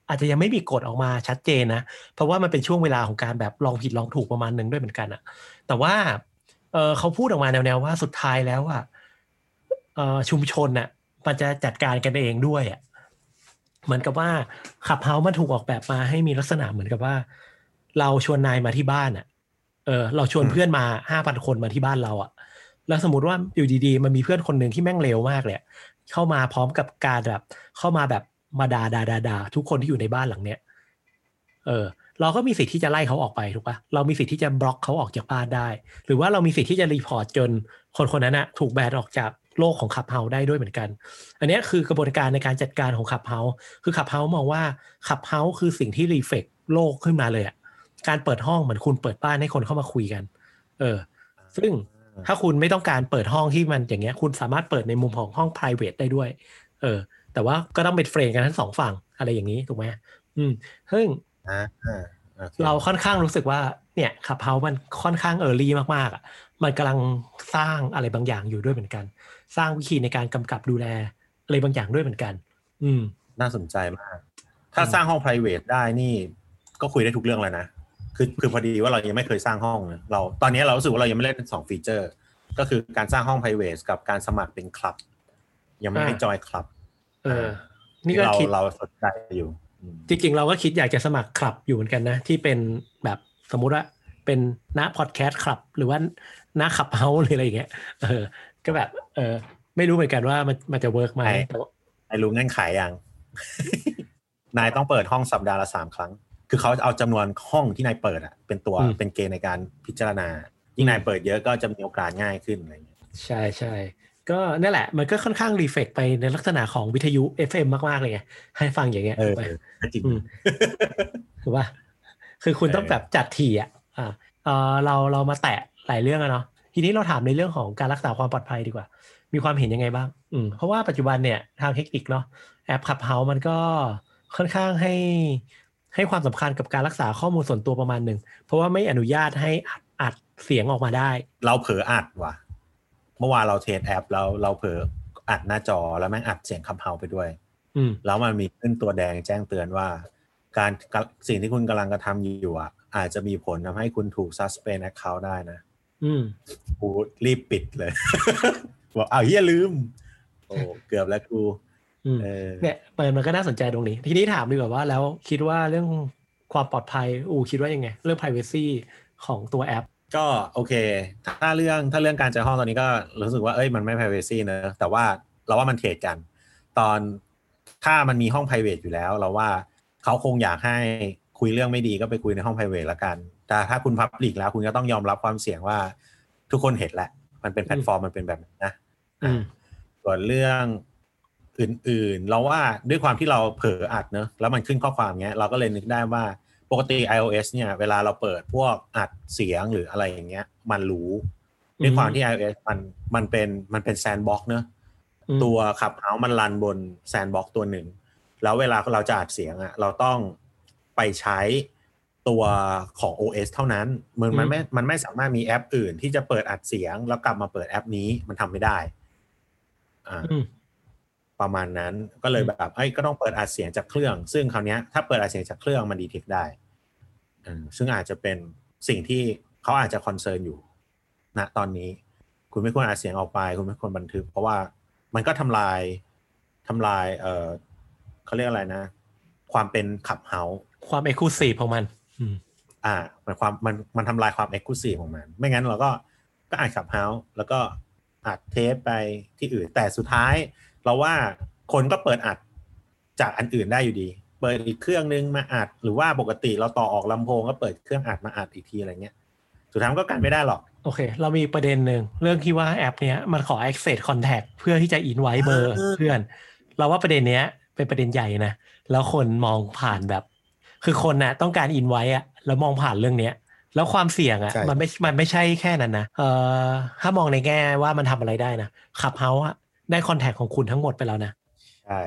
อาจจะยังไม่มีกฎออกมาชัดเจนนะ เพราะว่ามันเป็นช่วงเวลาของการแบบลองผิดลองถูกประมาณหนึ่งด้วยเหมือนกันอะแต่ว่าเออเขาพูดออกมาแนวๆว่าสุดท้ายแล้วอะ ชุมชนน่ะมันจะจัดการกันเองด้วยอะเหมือนกับว่าขับเฮามันถูกออกแบบมาให้มีลักษณะเหมือนกับว่า เราชวนนายมาที่บ้านอะเออ เราชวนอืมเพื่อนมาห้าพันคนมาที่บ้านเราอะแล้วสมมติว่าอยู่ดีๆ มันมีเพื่อนคนหนึ่งที่แม่งเร็วมากเลยอะเข้ามาพร้อมกับการแบบ เข้ามาแบบมาด่าด่าด่าด่าทุกคนที่อยู่ในบ้านหลังเนี้ย เออ เราก็มีสิทธิ์ที่จะไล่เขาออกไปถูกปะเรามีสิทธิ์ที่จะบล็อกเขาออกจากบ้านได้ หรือว่าเรามีสิทธิ์ที่จะ report จนคนคนนั้นนะถูก ban ออกจาก โลกของ Clubhouse ได้ด้วยเหมือนกัน อันเนี้ยคือกระบวนการในการจัดการของ Clubhouse คือ Clubhouse มองว่า Clubhouse คือสิ่งที่ reflect โลกขึ้นมาเลยอะการเปิดห้องเหมือนคุณเปิดบ้านให้คนเข้ามาคุยกัน เออ ซึ่งถ้าคุณไม่ต้องการเปิดห้องที่มันอย่างเงี้ย คุณสามารถเปิดในมุมของห้อง private ได้ด้วย เออ แต่ว่าก็ต้องเป็น friend กันทั้งสองฝั่งอะไรอย่างนี้ถูกไหมอืมซึ่งอ่าอ่าโอคเราค่อนข้างรู้สึกว่าเนี่ย Clubhouse มันค่อนข้าง early มากๆอะ มันกำลังสร้างอะไรบางอย่างอยู่ด้วยเหมือนกัน สร้างวิธีในการกำกับดูแลอะไรบางอย่างด้วยเหมือนกัน อืม น่าสนใจมาก ถ้าอืมสร้างห้อง private ได้นี่ ก็คุยได้ทุกเรื่องแล้วนะคือคือพอดีว่าเรายังไม่เคยสร้างห้องนะเราตอนนี้เรารู้สึกว่าเรายังไม่เล่นสอง feature ก็คือการสร้างห้อง private กับการสมัครเป็นคลับ ยังไม่ได้ join club เออ นี่ก็เราคิดเราสนใจอยู่อืมจริงๆ เราก็คิดอยากจะสมัครคลับอยู่เหมือนกันนะ ที่เป็นแบบสมมุติว่าเป็นหน้า podcast club หรือว่าหน้า Clubhouse หรืออะไรอย่างเงี้ยเออ ก็แบบ เออ ไม่รู้เหมือนกันว่ามันมันจะ work ไหมแต่ว่านายรู้เงื่อนไขยัง นายต้องเปิดห้องสัปดาห์ละสามครั้ง คือเขาเอาจำนวนห้องที่นายเปิดอะเป็นตัวอืมเป็นเกณฑ์ในการพิจารณา ยิ่งนายเปิดเยอะก็จะมีโอกาสง่ายขึ้นอะไรอย่างเงี้ย ใช่ใช่ก็นั่นแหละ มันก็ค่อนข้างรีเฟกไปในลักษณะของวิทยุ FM มาก ๆ เลยไง ให้ฟังอย่างเงี้ยเออถูกไหมก็จริงอืมถูกป่ะคือคุณเออต้องแบบจัดทีอะอ่าเออเราเรามาแตะหลายเรื่องอะเนาะ ทีนี้เราถามในเรื่องของการรักษาความปลอดภัยดีกว่า มีความเห็นยังไงบ้าง อืมเพราะว่าปัจจุบันเนี่ยทางเทคนิคเนาะแอป Clubhouse มันก็ค่อนข้างให้ให้ความสำคัญกับการรักษาข้อมูลส่วนตัวประมาณหนึ่ง เพราะว่าไม่อนุญาตให้อัดอัดเสียงออกมาได้ เราเผลออัดว่ะ เมื่อวานเรา test แอปแล้วเราเผลออัดหน้าจอแล้วแม่งอัดเสียงคำเฮาไปด้วย อืมแล้วมันมีขึ้นตัวแดงแจ้งเตือนว่า การสิ่งที่คุณกำลังกระทำอยู่อะอาจจะมีผลทำให้คุณถูก suspend account ได้นะ อืมกูรีบปิดเลยบอกอ้าวเฮียลืม โอ้เกือบแล้วกูอืมเออเนี่ยมันมันก็น่าสนใจตรงนี้ ทีนี้ถามดีกว่าว่าแล้วคิดว่าเรื่องความปลอดภัยอูคิดว่ายังไง เรื่อง privacy ของตัวแอป ก็โอเค ถ้าเรื่องถ้าเรื่องการจัดห้องตอนนี้ก็รู้สึกว่าเอ้ยมันไม่ privacy เนอะแต่ว่าเราว่ามันเทรดกัน ตอนถ้ามันมีห้อง private อยู่แล้ว เราว่าเขาคงอยากให้คุยเรื่องไม่ดีก็ไปคุยในห้อง p r i v a t ละกัน แต่ถ้าคุณ public แล้ว คุณก็ต้องยอมรับความเสี่ยงว่า ทุกคนเห็นแหละ มันเป็นแพลตฟอร์มมันเป็นแบบนั้นนะอืมส่วนเรื่องอื่นๆ เราว่าด้วยความที่เราเผลออัดเนอะแล้วมันขึ้นข้อความเงี้ย เราก็เลยนึกได้ว่าปกติ iOS เนี่ย เวลาเราเปิดพวกอัดเสียงหรืออะไรอย่างเงี้ย มันรู้อืมด้วยความที่ iOS มันมันเป็นมันเป็น sandbox เนอะอืมตัว Clubhouse มัน run บนsandbox ตัวหนึ่ง แล้วเวลาเราจะอัดเสียงอะเราต้องไปใช้ ตัวของ OS เท่านั้นมันมันไม่มันไม่สามารถมีแอปอื่นที่จะเปิดอัดเสียง แล้วกลับมาเปิดแอปนี้มันทำไม่ได้ อ่าอืมประมาณนั้นก็เลยแบบไอ้ยก็ต้องเปิดอัดเสียงจากเครื่อง ซึ่งคราวเนี้ยถ้าเปิดอัดเสียงจากเครื่องมัน detect ได้อืมซึ่งอาจจะเป็นสิ่งที่เขาอาจจะ concern อยู่ณตอนนี้ คุณไม่ควรอัดเสียงออกไป คุณไม่ควรบันทึก เพราะว่ามันก็ทำลายทำลาย เออเขาเรียกอะไรนะ ความเป็น Clubhouse ความ exclusive ของมัน อืมอ่ามันความมันมันทำลายความ exclusive ของมัน ไม่งั้นเราก็ก็อัด Clubhouse แล้วก็อัดเทปไปที่อื่น แต่สุดท้าย เราว่าคนก็เปิดอัดจากอันอื่นได้อยู่ดี เปิดอีกเครื่องนึงมาอัด หรือว่าปกติเราต่อออกลำโพงก็เปิดเครื่องอัดมาอัดอีกทีอะไรเงี้ย สุดท้ายมันก็กันไม่ได้หรอก โอเค เรามีประเด็นหนึ่งเรื่องที่ว่าแอปเนี้ยมันขอ access contact เพื่อที่จะ invite เบอร์เออเพื่อน เราว่าประเด็นเนี้ยเป็นประเด็นใหญ่นะ แล้วคนมองผ่านแบบ คือคนน่ะต้องการ invite อะแล้วมองผ่านเรื่องเนี้ยแล้วความเสี่ยงอะใช่มันไม่มันไม่ใช่แค่นั้นนะเอ่อถ้ามองในแง่ว่ามันทำอะไรได้นะขับเฮาอะได้คอนแทคของคุณทั้งหมดไปแล้วนะใช่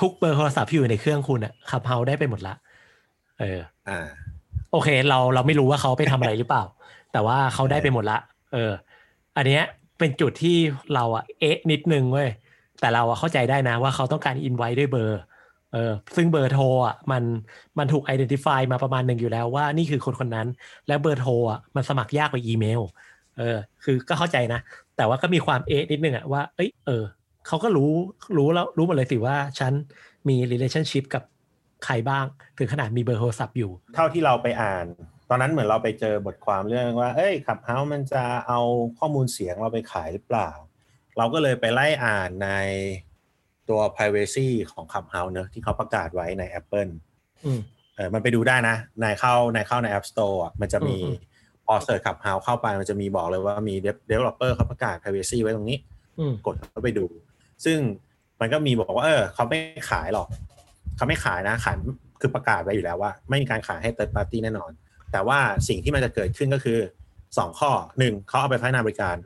ทุกเบอร์โทรศัพท์ที่อยู่ในเครื่องคุณอะขับเฮาได้ไปหมดละ เออ อ่า โอเค เราเราไม่รู้ว่าเขาไปทำอะไรหรือเปล่า แต่ว่าเขาได้ไปหมดละ เออ อันเนี้ยเป็นจุดที่เราอะเอ๊ะนิดนึงเว้ยแต่เราอะเข้าใจได้นะว่าเขาต้องการอินไว้ด้วยเบอร์ เออซึ่งเบอร์โทรอะมันมันถูก identify มาประมาณหนึ่งอยู่แล้วว่านี่คือคนคนนั้น แล้วเบอร์โทรอะมันสมัครยากกว่าอีเมลเออคือก็เข้าใจนะ แต่ว่าก็มีความเอ๊ะนิดนึงอะว่าเอ้ยเออเขาก็รู้รู้แล้วรู้หมดเลยสิว่าฉันมี relationship กับใครบ้าง ถึงขนาดมีเบอร์โทรศัพท์อยู่ เท่าที่เราไปอ่าน ตอนนั้นเหมือนเราไปเจอบทความเรื่องว่า เอ้ยขับเฮามันจะเอาข้อมูลเสียงเราไปขายหรือเปล่า เราก็เลยไปไล่อ่านใน ตัว privacy ของขับเฮาเนอะที่เขาประกาศไว้ใน Apple อืมเออมันไปดูได้นะในเข้าในเข้าใน App Store อะมันจะมีอืมพอเสิร์ชขับเฮาเข้าไปมันจะมีบอกเลยว่ามี developer เขาประกาศ privacy ไว้ตรงนี้อืมกดเข้าไปดู ซึ่งมันก็มีบอกว่า เออเขาไม่ขายหรอก เขาไม่ขายนะ ขายคือประกาศไว้อยู่แล้วว่า ไม่มีการขายให้ third party แน่นอน แต่ว่าสิ่งที่มันจะเกิดขึ้นก็คือสองข้อหนึ่งเขาเอาไปพัฒนาบริการ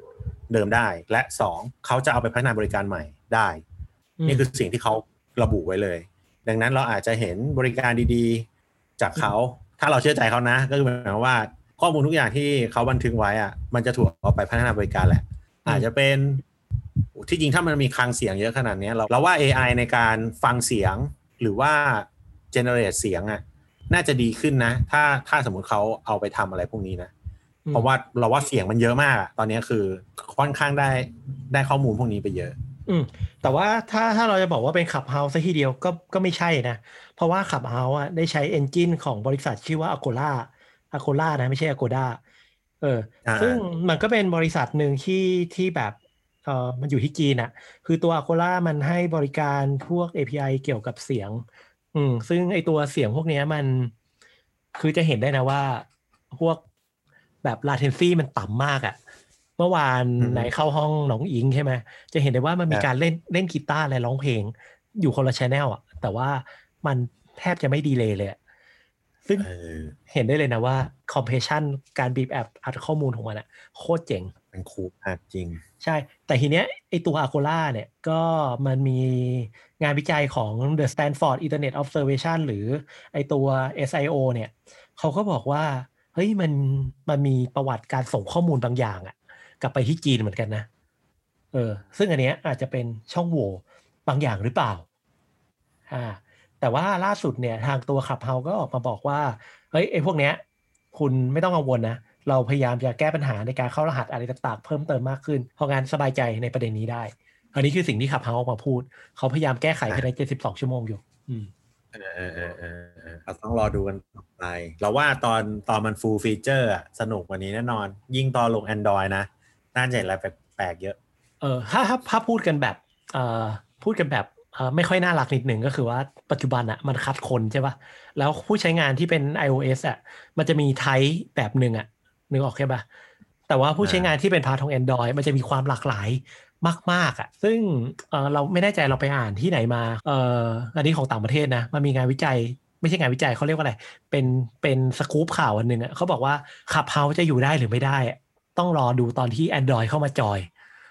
เดิมได้ และสองเขาจะเอาไปพัฒนาบริการใหม่ได้ นี่คือสิ่งที่เขาระบุไว้เลย ดังนั้นเราอาจจะเห็นบริการดีๆ จากเขาถ้าเราเชื่อใจเขานะ ก็คือหมายความว่าข้อมูลทุกอย่างที่เขาบันทึกไว้อะมันจะถูกเอาไปพัฒนาบริการแหละ อาจจะเป็นที่จริงถ้ามันมีคลังเสียงเยอะขนาดนี้เราเราว่า AI ในการฟังเสียงหรือว่า generate เสียงอะน่าจะดีขึ้นนะ ถ้าถ้าสมมติเขาเอาไปทำอะไรพวกนี้นะ เพราะว่าเราว่าเสียงมันเยอะมากอะตอนนี้คือค่อนข้างได้ได้ข้อมูลพวกนี้ไปเยอะ อืมแต่ว่าถ้าถ้าเราจะบอกว่าเป็นขับเฮาส์ซะทีเดียวก็ก็ไม่ใช่นะ เพราะว่า Clubhouse อะได้ใช้ engine ของบริษัทชื่อว่า Agora a โ o ล่านะไม่ใช่ Agoda เอออ่าซึ่งมันก็เป็นบริษัทหนึ่งที่ที่แบบเออมันอยู่ที่จีนอะคือตัว a โ o ล่ามันให้บริการพวก API เกี่ยวกับเสียง อืมซึ่งไอตัวเสียงพวกเนี้ยมัน คือจะเห็นได้นะว่า พวกแบบ latency มันต่ำมากอะ เมื่อวานอืมไหนเข้าห้องหนองอิงใช่ไหมจะเห็นได้ว่ามันมีครับการเล่นเล่นกีตาร์และร้องเพลง อยู่คนละชแนลอะ แต่ว่ามันแทบจะไม่ดีเลยเลยอะซึ่งเออเห็นได้เลยนะว่า compression การบีบแอบอัดข้อมูลของมันอะโคตรเจ๋งเป็นคูลมากจริง ใช่ แต่ทีเนี้ยไอตัว a โ o ล่าเนี่ยก็มันมีงานวิจัยของ The Stanford Internet Observation หรือไอตัว SIO เนี่ยเขาก็บอกว่า เฮ้ยมันมันมีประวัติการส่งข้อมูลบางอย่างอะ กลับไปที่จีนเหมือนกันนะ เออ ซึ่งอันเนี้ยอาจจะเป็นช่องโหว่บางอย่างหรือเปล่า อ่า แต่ว่าล่าสุดเนี่ยทางตัวขับเฮาก็ออกมาบอกว่า เฮ้ยไอ้พวกเนี้ย คุณไม่ต้องกังวลนะ เราพยายามจะแก้ปัญหาในการเข้ารหัสอะไรต่างๆเพิ่มเติมมากขึ้น เพราะงานสบายใจในประเด็นนี้ได้ อันนี้คือสิ่งที่ขับเฮาออกมาพูด เขาพยายามแก้ไขภายใน72ชั่วโมงอยู่ อืมเออเออเออเออเออเราต้องรอดูกันต่อไป เราว่าตอนตอนมัน full feature อะสนุกกว่านี้แน่นอน ยิ่งตอนลง Android นะ น่าจะเห็นอะไรแปลกๆเยอะ เออถ้าถ้าถ้าพูดกันแบบเอ่อพูดกันแบบเอ่อไม่ค่อยน่ารักนิดหนึ่งก็คือว่าปัจจุบันอะมันคัดคนใช่ปะแล้วผู้ใช้งานที่เป็น iOS อะมันจะมีไทป์แบบหนึ่งอะนึกออกใช่ปะแต่ว่าผู้ใช้งานที่เป็นพาร์ทของ Android มันจะมีความหลากหลายมาก ๆอะซึ่งเออเราไม่แน่ใจเราไปอ่านที่ไหนมาเอออันนี้ของต่างประเทศนะ มันมีงานวิจัย ไม่ใช่งานวิจัยเขาเรียกว่าอะไร เป็นเป็นสกู๊ปข่าวอันหนึ่งอะเขาบอกว่า Clubhouse จะอยู่ได้หรือไม่ได้อะ ต้องรอดูตอนที่ Android เข้ามาจอย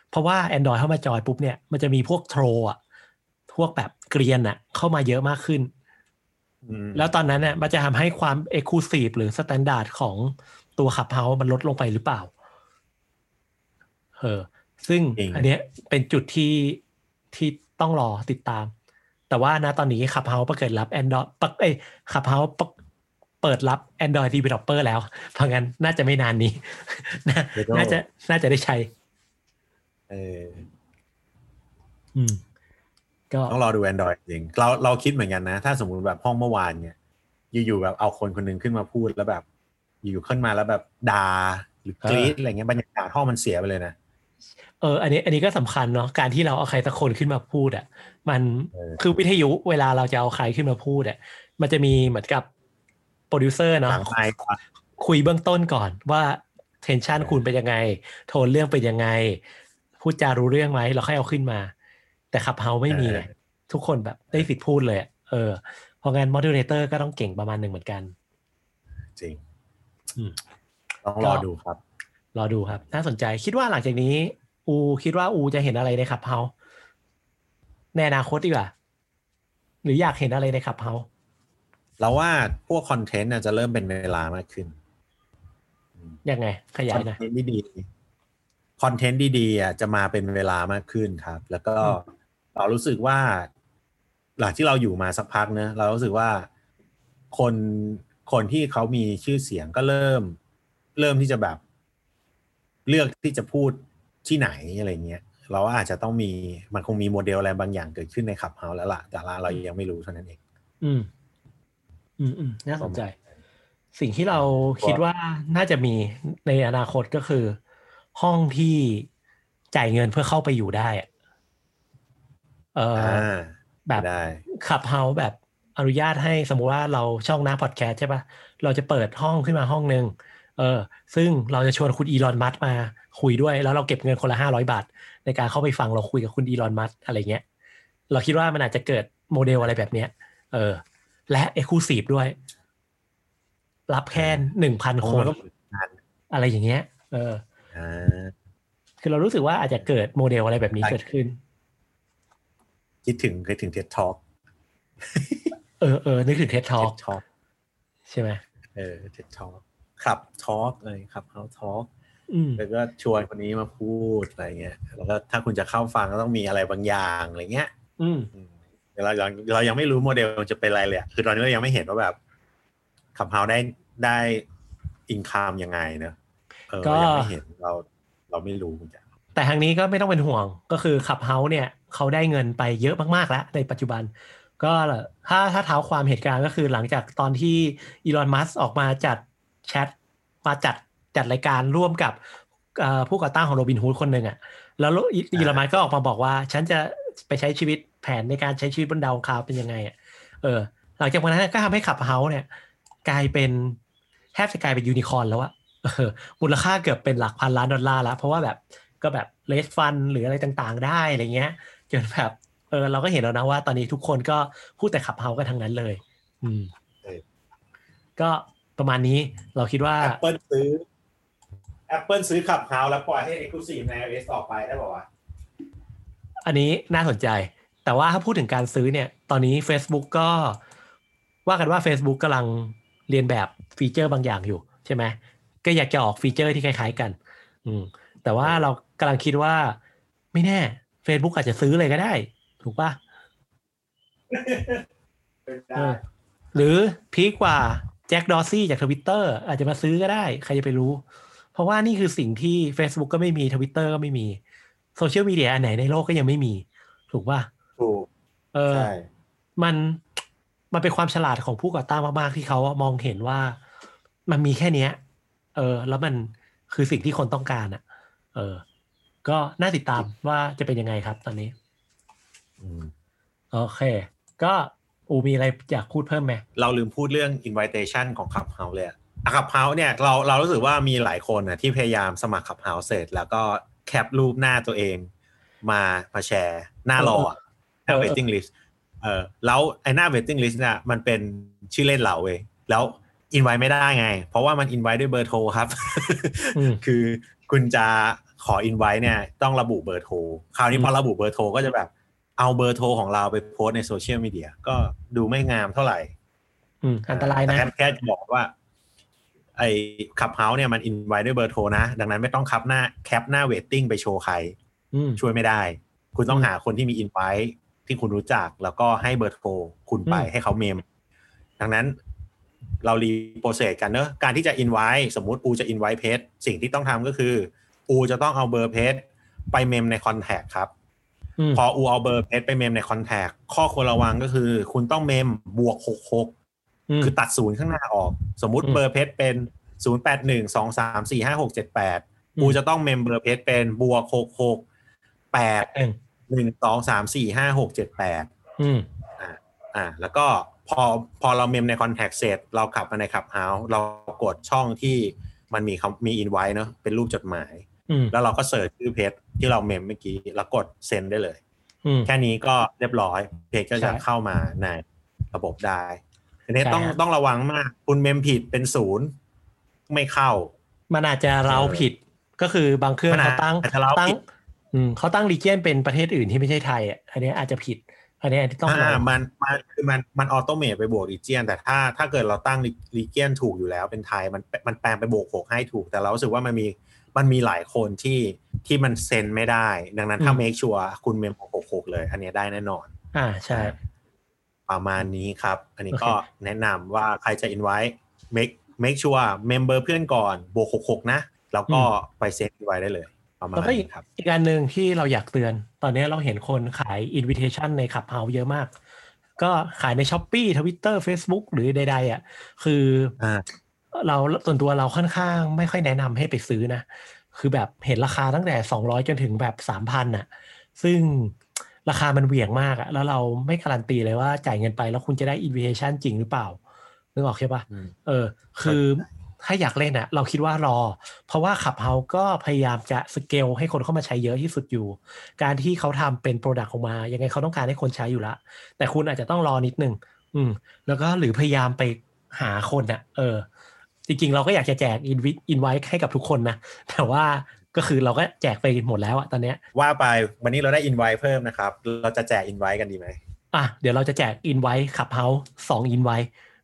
เพราะว่า Android เข้ามาจอยปุ๊บเนี่ยมันจะมีพวก troll อะพวกแบบเกรียนอะเข้ามาเยอะมากขึ้นอืมแล้วตอนนั้นเนี่ยมันจะทำให้ความ exclusive หรือ standard ของตัว Clubhouse มันลดลงไปหรือเปล่า เออ ซึ่งจริงอันเนี้ยเป็นจุดที่ที่ต้องรอติดตาม แต่ว่านะตอนนี้ขับเฮาประเกิดรับ Android ปักเอ้ยขับเฮา เปิดรับ Android Developer แล้ว เพราะงั้นน่าจะไม่นานนี้น่าเดี๋ยวก็น่าจะน่าจะได้ใช้ เอออืม ก็ต้องรอดู Android จริง เราเราคิดเหมือนกันนะ ถ้าสมมุติแบบห้องเมื่อวานเนี่ย อยู่ๆแบบเอาคนคนหนึงขึ้นมาพูดแล้วแบบ อยู่ๆขึ้นมาแล้วแบบด่าหรือกรี๊ดอะไรเงี้ยบรรยากาศห้องมันเสียไปเลยนะเออ อันนี้ อันนี้ก็สำคัญเนาะ การที่เราเอาใครสักคนขึ้นมาพูดอะ มันเออคือวิทยุ เวลาเราจะเอาใครขึ้นมาพูดอะ มันจะมีเหมือนกับ โปรดิวเซอร์เนาะหลังไมค์ครับคุยเบื้องต้นก่อนว่า tension คุณเป็นยังไง โทนเรื่องเป็นยังไง พูดจารู้เรื่องไหมเราค่อยเอาขึ้นมา แต่ Clubhouse ไม่มีไงทุกคนแบบได้สิทธิ์พูดเลยอะเออ เพราะงั้นมอด u เลเตอร์ก็ต้องเก่งประมาณหนึ่งเหมือนกัน จริงอืมต้องรอดูครับ รอดูครับ น่าสนใจคิดว่าหลังจากนี้ อูคิดว่าอูจะเห็นอะไรในขับเฮาในอนาคตดีกว่า หรืออยากเห็นอะไรในขับเฮา เราว่าพวกคอนเทนต์น่ะจะเริ่มเป็นเวลามากขึ้น ยังไง ขยาคอยนหนะเทนต์ดีๆคอนเทนต์ดีๆอะจะมาเป็นเวลามากขึ้นครับ แล้วก็อืมเรารู้สึกว่า หลังที่เราอยู่มาสักพักเนะเรารู้สึกว่าคนคนที่เขามีชื่อเสียงก็เริ่ม เริ่มที่จะแบบ เลือกที่จะพูดที่ไหนอะไรเงี้ยเราว่าอาจจะต้องมีมันคงมีโมเดลอะไรบางอย่างเกิดขึ้นในขับเฮาแล้วล่ะ แต่ละเรายังไม่รู้เท่านั้นเอง อืม อืมอืมน่าสนใจ สิ่งที่เราคิดว่าน่าจะมีในอนาคตก็คือ ห้องที่จ่ายเงินเพื่อเข้าไปอยู่ได้อะเออออ่าแบบได้ Clubhouse แบบอนุญาตให้สมมุติว่าเราช่องน้าพอดแคสต์ใช่ปะเราจะเปิดห้องขึ้นมาห้องหนึ่งเออ ซึ่งเราจะชวนคุณอีลอนมัสก์มาคุยด้วย แล้วเราเก็บเงินคนละห้าร้อยบาท ในการเข้าไปฟังเราคุยกับคุณอีลอนมัสก์อะไรเงี้ย เราคิดว่ามันอาจจะเกิดโมเดลอะไรแบบเนี้ย เออ และ exclusive ด้วย รับแค่หนึ่งพันคนมันก็เหมือนกันอะไรอย่างเงี้ย เอออ่าคือเรารู้สึกว่าอาจจะเกิดโมเดลอะไรแบบนี้เกิดขึ้น คิดถึงเคยถึง TED Talkเออเออนึกถึง TED Talk TED Talk ใช่ไหมเออ TED Talk Club Talk เลย Clubhouse Talk อืมแล้วก็ชวนคนนี้มาพูดอะไรเงี้ย แล้วก็ถ้าคุณจะเข้าฟังก็ต้องมีอะไรบางอย่างอะไรเงี้ย อืมอืม เราเราเรายังไม่รู้โมเดลมันจะเป็นอะไรเลยอะคือตอนนี้เรายังไม่เห็นว่าแบบขับเฮาได้ได้อินคามยังไงเนอะเออก็เรายังไม่เห็นเราเราไม่รู้เหมือนกันแต่ทางนี้ก็ไม่ต้องเป็นห่วงก็คือขับเฮาเนี่ยเขาได้เงินไปเยอะมากๆแล้วในปัจจุบัน ก็ถ้าถ้าเท้าความเหตุการณ์ก็คือหลังจากตอนที่อีลอนมัสออกมาจัดแชทมาจัดจัดรายการร่วมกับเอ่อผู้ก่อตั้งของโรบินฮูดคนหนึ่งอะแล้วอีอีลอนมัสก็ออกมาบอกว่า ฉันจะ ไปใช้ชีวิตแผนในการใช้ชีวิตบนดาวอังคารเป็นยังไงอะเออ หลังจากวันนั้นก็ทำให้ขับเฮาเนี่ย กลายเป็นแทบจะกลายเป็นยูนิคอร์นแล้วอะเออมูลค่าเกือบเป็นหลักพันล้านดอลลาร์แล้ว เพราะว่าแบบก็แบบเลสฟันหรืออะไรต่างๆ ได้อะไรเงี้ยจนแบบเออเราก็เห็นแล้วนะว่า ตอนนี้ทุกคนก็พูดแต่ขับเฮากันทั้งนั้นเลย อืมเออก็ประมาณนี้เราคิดว่า Apple ซื้อ Apple ซื้อขับเฮาแล้วปล่อยให้ Exclusive ใน iOS ต่อไปได้ป่าวะ อันนี้น่าสนใจ แต่ว่าถ้าพูดถึงการซื้อเนี่ย ตอนนี้ Facebook ก็ว่ากันว่า Facebook กำลังเลียนแบบ feature บางอย่างอยู่ใช่ไหมก็อยากจะออก feature ที่คล้าย ๆกัน อืมแต่ว่าเรากำลังคิดว่าไม่แน่ Facebook อาจจะซื้อเลยก็ได้ ถูกปะเออเป็นเอได้หรือพีกกว่า Jack Dorsey จากทวิตเตอร์อาจจะมาซื้อก็ได้ ใครจะไปรู้ เพราะว่านี่คือสิ่งที่ Facebook ก็ไม่มีทวิตเตอร์ก็ไม่มี โซเชียลมีเดียอันไหนในโลกก็ยังไม่มี ถูกป่ะถูกเออใช่มันมันเป็นความฉลาดของผู้ก่อตั้งมากๆที่เขามองเห็นว่ามันมีแค่เนี้ย เออ แล้วมันคือสิ่งที่คนต้องการอะ เออ ก็น่าติดตามว่าจะเป็นยังไงครับ ตอนนี้อืมโอเค ก็อูมีอะไรอยากพูดเพิ่มไหมเราลืมพูดเรื่อง invitation ของ Clubhouse เลยอะขับเฮาเนี่ยเราเรารู้สึกว่ามีหลายคนนะที่พยายามสมัครขับเฮาเสร็จ แล้วก็ แคปรูปหน้าตัวเอง มามาแชร์ หน้ารออะหน้า waiting list เออแล้วไอ้หน้า waiting list เนี่ยมันเป็นชื่อเล่นเราเว้ยแล้วอินไว้ไม่ได้ไง เพราะว่ามันอินไว้ด้วยเบอร์โทรครับอืมคือคุณจะขออินไว้เนี่ย ต้องระบุเบอร์โทร คราวนี้อืมพอระบุเบอร์โทรก็จะแบบ เอาเบอร์โทรของเราไปโพสต์ในโซเชียลมีเดียก็ดูไม่งามเท่าไหร่อืมอันตรายแต่นะแค่แค่จะบอกว่า ไอ้ Clubhouse เนี่ยมัน invite ด้วยเบอร์โทรนะ ดังนั้นไม่ต้องแคปหน้าแคปหน้า waiting ไปโชว์ใครอืมช่วยไม่ได้ คุณต้องอืมหาคนที่มีอินไว้ที่คุณรู้จักแล้วก็ให้เบอร์โทรคุณไปอืมให้เขาเมม ดังนั้นเรา re-process กันเนอะการที่จะอินไว้สมมุติอูจะอินไว้เพจสิ่งที่ต้องทำก็คือ อูจะต้องเอาเบอร์เพจไปเมมใน contact ครับอืมพออูเอาเบอร์เพจไปเมมใน contact ข้อควรระวังก็คือ คุณต้องเมมบวกหกหก คือตัดศูนย์ข้างหน้าออก สมมุติอืมเบอร์เพจเป็นศูนย์แปดหนึ่งสองสามสี่ห้าหกเจ็ดแปดอืมกูจะต้องเมมเบอร์เพจเป็นบวกหกหกแปดหนึ่งหนึ่งสองสามสี่ห้าหกเจ็ดแปดอืมอ่า แล้วก็พอพอเราเมมใน contact เสร็จ เรากลับมาใน Clubhouse เรากดช่องที่มันมีคำมีอินไว้เนอะเป็นรูปจดหมายอืมแล้วเราก็ search ชื่อเพื่อนที่เราเมมเมื่อกี้ แล้วกด send ได้เลยอืมแค่นี้ก็เรียบร้อยเพื่อนก็จะใช่เข้ามาในระบบได้ ทีนี้ใช่ต้องฮะต้องระวังมาก คุณเมมผิดเป็นศูนย์ไม่เข้า มันอาจจะเราผิดก็คือบางเครื่องมันอาจเขาตั้งอาจจะเราตั้งผิดอืมเขาตั้ง region เป็นประเทศอื่นที่ไม่ใช่ไทยอะอันนี้อาจจะผิด อันนี้ต้องอ่าระวังมันมันคือมันมันออโตเมทไปบวกรีเจียนแต่ถ้าถ้าเกิดเราตั้งรีเจียนถูกอยู่แล้วเป็นไทยมันมันแปลงไปบวกหกให้ถูก แต่เรารู้สึกว่ามันมีมันมีหลายคนที่ที่มันเซ็นไม่ได้ ดังนั้นถ้า make sure คุณเมมหกหกเลย อันเนี้ยได้แน่นอน อ่าใช่ ประมาณนี้ครับ อันนี้โอเคก็แนะนำว่าใครจะ invite make make sure member เพื่อนก่อนบวกหกหกนะ แล้วก็ไปเซ็นไว้ได้เลยประมาณแล้วก็อีกนี้ครับ อีกอันหนึ่งที่เราอยากเตือน ตอนนี้เราเห็นคนขาย invitation ในขับเฮาเยอะมาก ก็ขายใน s h อ p e e Twitter Facebook หรือใดๆอะคืออ่าเราส่วนตัวเราค่อนข้างไม่ค่อยแนะนำให้ไปซื้อนะ คือแบบเห็นราคาตั้งแต่ 200 จนถึงแบบ 3,000น่ะ ซึ่ง ราคามันเหวี่ยงมากอะแล้วเราไม่การันตีเลยว่าจ่ายเงินไปแล้วคุณจะได้ invitation จริงหรือเปล่านึกออกใช่ปะอืมเออ คือถ้าอยากเล่นอะเราคิดว่ารอ เพราะว่า Clubhouse ก็พยายามจะสเกลให้คนเข้ามาใช้เยอะที่สุดอยู่ การที่เขาทำเป็น product ออกมา ยังไงเขาต้องการให้คนใช้อยู่ละ แต่คุณอาจจะต้องรอนิดนึง อืม แล้วก็หรือพยายามไปหาคนอะเออ จริงๆ เราก็อยากจะแจกอินวิอินไว้ให้กับทุกคนนะ แต่ว่า ก็คือเราก็แจกไปหมดแล้วอะตอนเนี้ยว่าไปวันนี้เราได้ invite เพิ่มนะครับ เราจะแจก invite กันดีไหมอะเดี๋ยวเราจะแจก invite Clubhouse สอง invite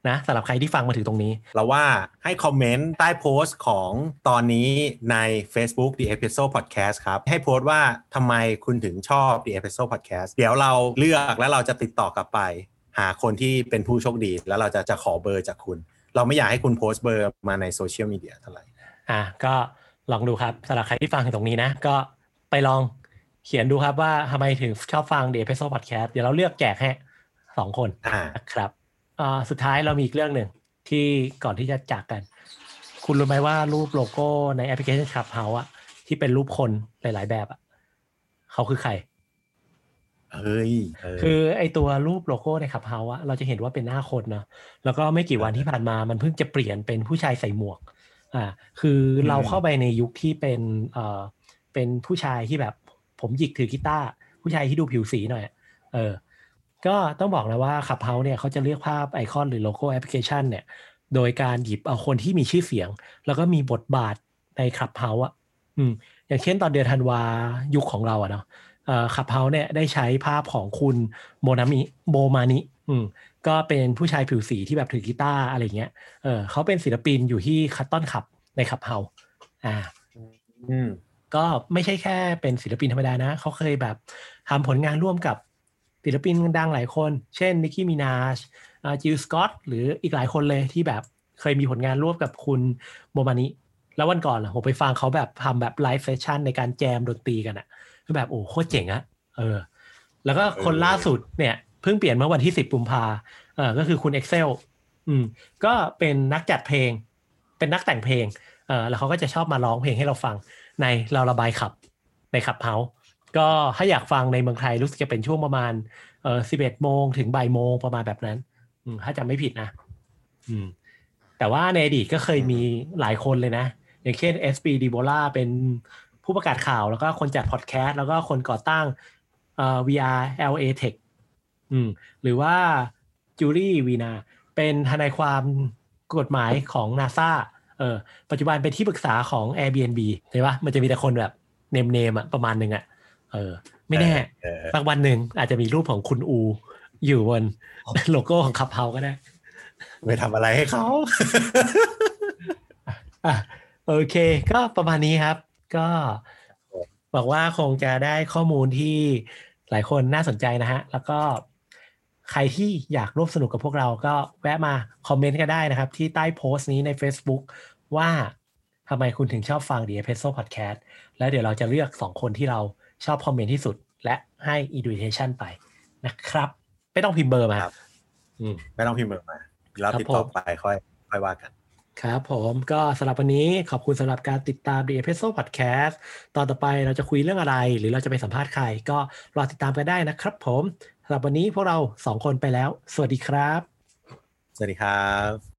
นะสำหรับใครที่ฟังมาถึงตรงนี้ เราว่าให้คอมเมนต์ใต้โพสต์ของตอนนี้ใน Facebook The Episode Podcast ครับ ให้โพสต์ว่าทำไมคุณถึงชอบ The Episode Podcast เดี๋ยวเราเลือกแล้วเราจะติดต่อกลับไป หาคนที่เป็นผู้โชคดี แล้วเราจะจะขอเบอร์จากคุณ เราไม่อยากให้คุณโพสต์เบอร์มาในโซเชียลมีเดียเท่าไหร่อะก็ ลองดูครับสำหรับใครที่ฟังถึงตรงนี้นะ ก็ไปลองเขียนดูครับว่าทำไมถึงชอบฟัง The Episode Podcast เดี๋ยวเราเลือกแจกให้สองคนอ่านะครับอ่าสุดท้ายเรามีอีกเรื่องหนึ่งที่ก่อนที่จะจากกัน คุณรู้ไหมว่ารูปโลโก้ในแอปพลิเคชัน Clubhouse อะที่เป็นรูปคนหลาย ๆ แบบอะเขาคือใครเฮ้ยเออคือไอตัวรูปโลโก้ในขับเฮาอะเราจะเห็นว่าเป็นหน้าคนเนาะแล้วก็ไม่กี่วันที่ผ่านมามันเพิ่งจะเปลี่ยนเป็นผู้ชายใส่หมวก อ่าคือเราเข้าไปในยุคที่เป็นเอ่อเป็นผู้ชายที่แบบผมหยิกถือกีตาร์ผู้ชายที่ดูผิวสีหน่อยอะเออก็ต้องบอกนะว่า Clubhouse เนี่ยเขาจะเลือกภาพไอคอนหรือโลโก้แอปพลิเคชันเนี่ยโดยการหยิบเอาคนที่มีชื่อเสียง แล้วก็มีบทบาทใน Clubhouse อะอืมอย่างเช่นตอนเดือนธันวายุคของเราอะเนาะ Clubhouse เนี่ยได้ใช้ภาพของคุณโมนามิ Bomani อืม ก็เป็นผู้ชายผิวสีที่แบบถือกีตาร์อะไรเงี้ย เออเขาเป็นศิลปินอยู่ที่ Cotton Clubใน Clubhouse อ่าอืมก็ไม่ใช่แค่เป็นศิลปินธรรมดานะ เขาเคยแบบทำผลงานร่วมกับศิลปินดังหลายคน เช่น Nicki Minaj Jill Scott หรืออีกหลายคนเลยที่แบบเคยมีผลงานร่วมกับคุณ Bomani แล้ววันก่อนล่ะผมไปฟังเขาแบบทำแบบ live session ในการแจมดนตรีกันอะคือแบบโอ้โคตรเจ๋งอะเออ แล้วก็คนล่าสุดเนี่ย เพิ่งเปลี่ยนเมื่อวันที่สิบกุมภาเออก็คือคุณ Axel อืมก็เป็นนักจัดเพลง เป็นนักแต่งเพลงเออแล้วเขาก็จะชอบมาร้องเพลงให้เราฟังในเราระบายขับในขับเฮาก็ถ้าอยากฟังในเมืองไทยรู้สึกจะเป็นช่วงประมาณเออสิบเอ็ดโมงถึงบ่ายโมงประมาณแบบนั้น อืมถ้าจำไม่ผิดนะ อืม แต่ว่าในอดีตก็เคยมีหลายคนเลยนะ อย่างเช่น SB d i b o l a เป็นผู้ประกาศข่าวแล้วก็คนจัดพอดแคสต์แล้วก็คนก่อตั้งเอ่อ VR LA Tech อืม หรือว่าจูรี่วีนา เป็นทนายความกฎหมายของ NASA เออปัจจุบันเป็นที่ปรึกษาของ Airbnb ใช่ปะมันจะมีแต่คนแบบเนมเนมๆอะประมาณหนึ่งอะเออ ไม่แน่เออสักวันหนึ่งอาจจะมีรูปของคุณอู อยู่บนโลโก้ของขับเฮาก็ได้ ไม่ทำอะไรให้เขาอะโอเค ก็ประมาณนี้ครับ ก็หวังว่าคงจะได้ข้อมูลที่หลายคนน่าสนใจนะฮะ แล้วก็ ใครที่อยากร่วมสนุกกับพวกเราก็แวะมาคอมเมนต์ก็ได้นะครับ ที่ใต้โพสต์นี้ใน Facebook ว่าทำไมคุณถึงชอบฟัง The Episode Podcast แล้วเดี๋ยวเราจะเลือก 2 คนที่เราชอบคอมเมนต์ที่สุด และให้ invitation ไปนะครับ ไม่ต้องพิมพ์เบอร์มาครับอืมไม่ต้องพิมพ์เบอร์มาแล้วครับติดต่อผมไปค่อยค่อยว่ากัน ครับผมก็สำหรับวันนี้ขอบคุณสำหรับการติดตาม The Episode Podcast ตอนต่อไปเราจะคุยเรื่องอะไร หรือเราจะไปสัมภาษณ์ใคร ก็รอติดตามกันได้นะครับผม สำหรับวันนี้พวกเราสองคนไปแล้ว สวัสดีครับ สวัสดีครับ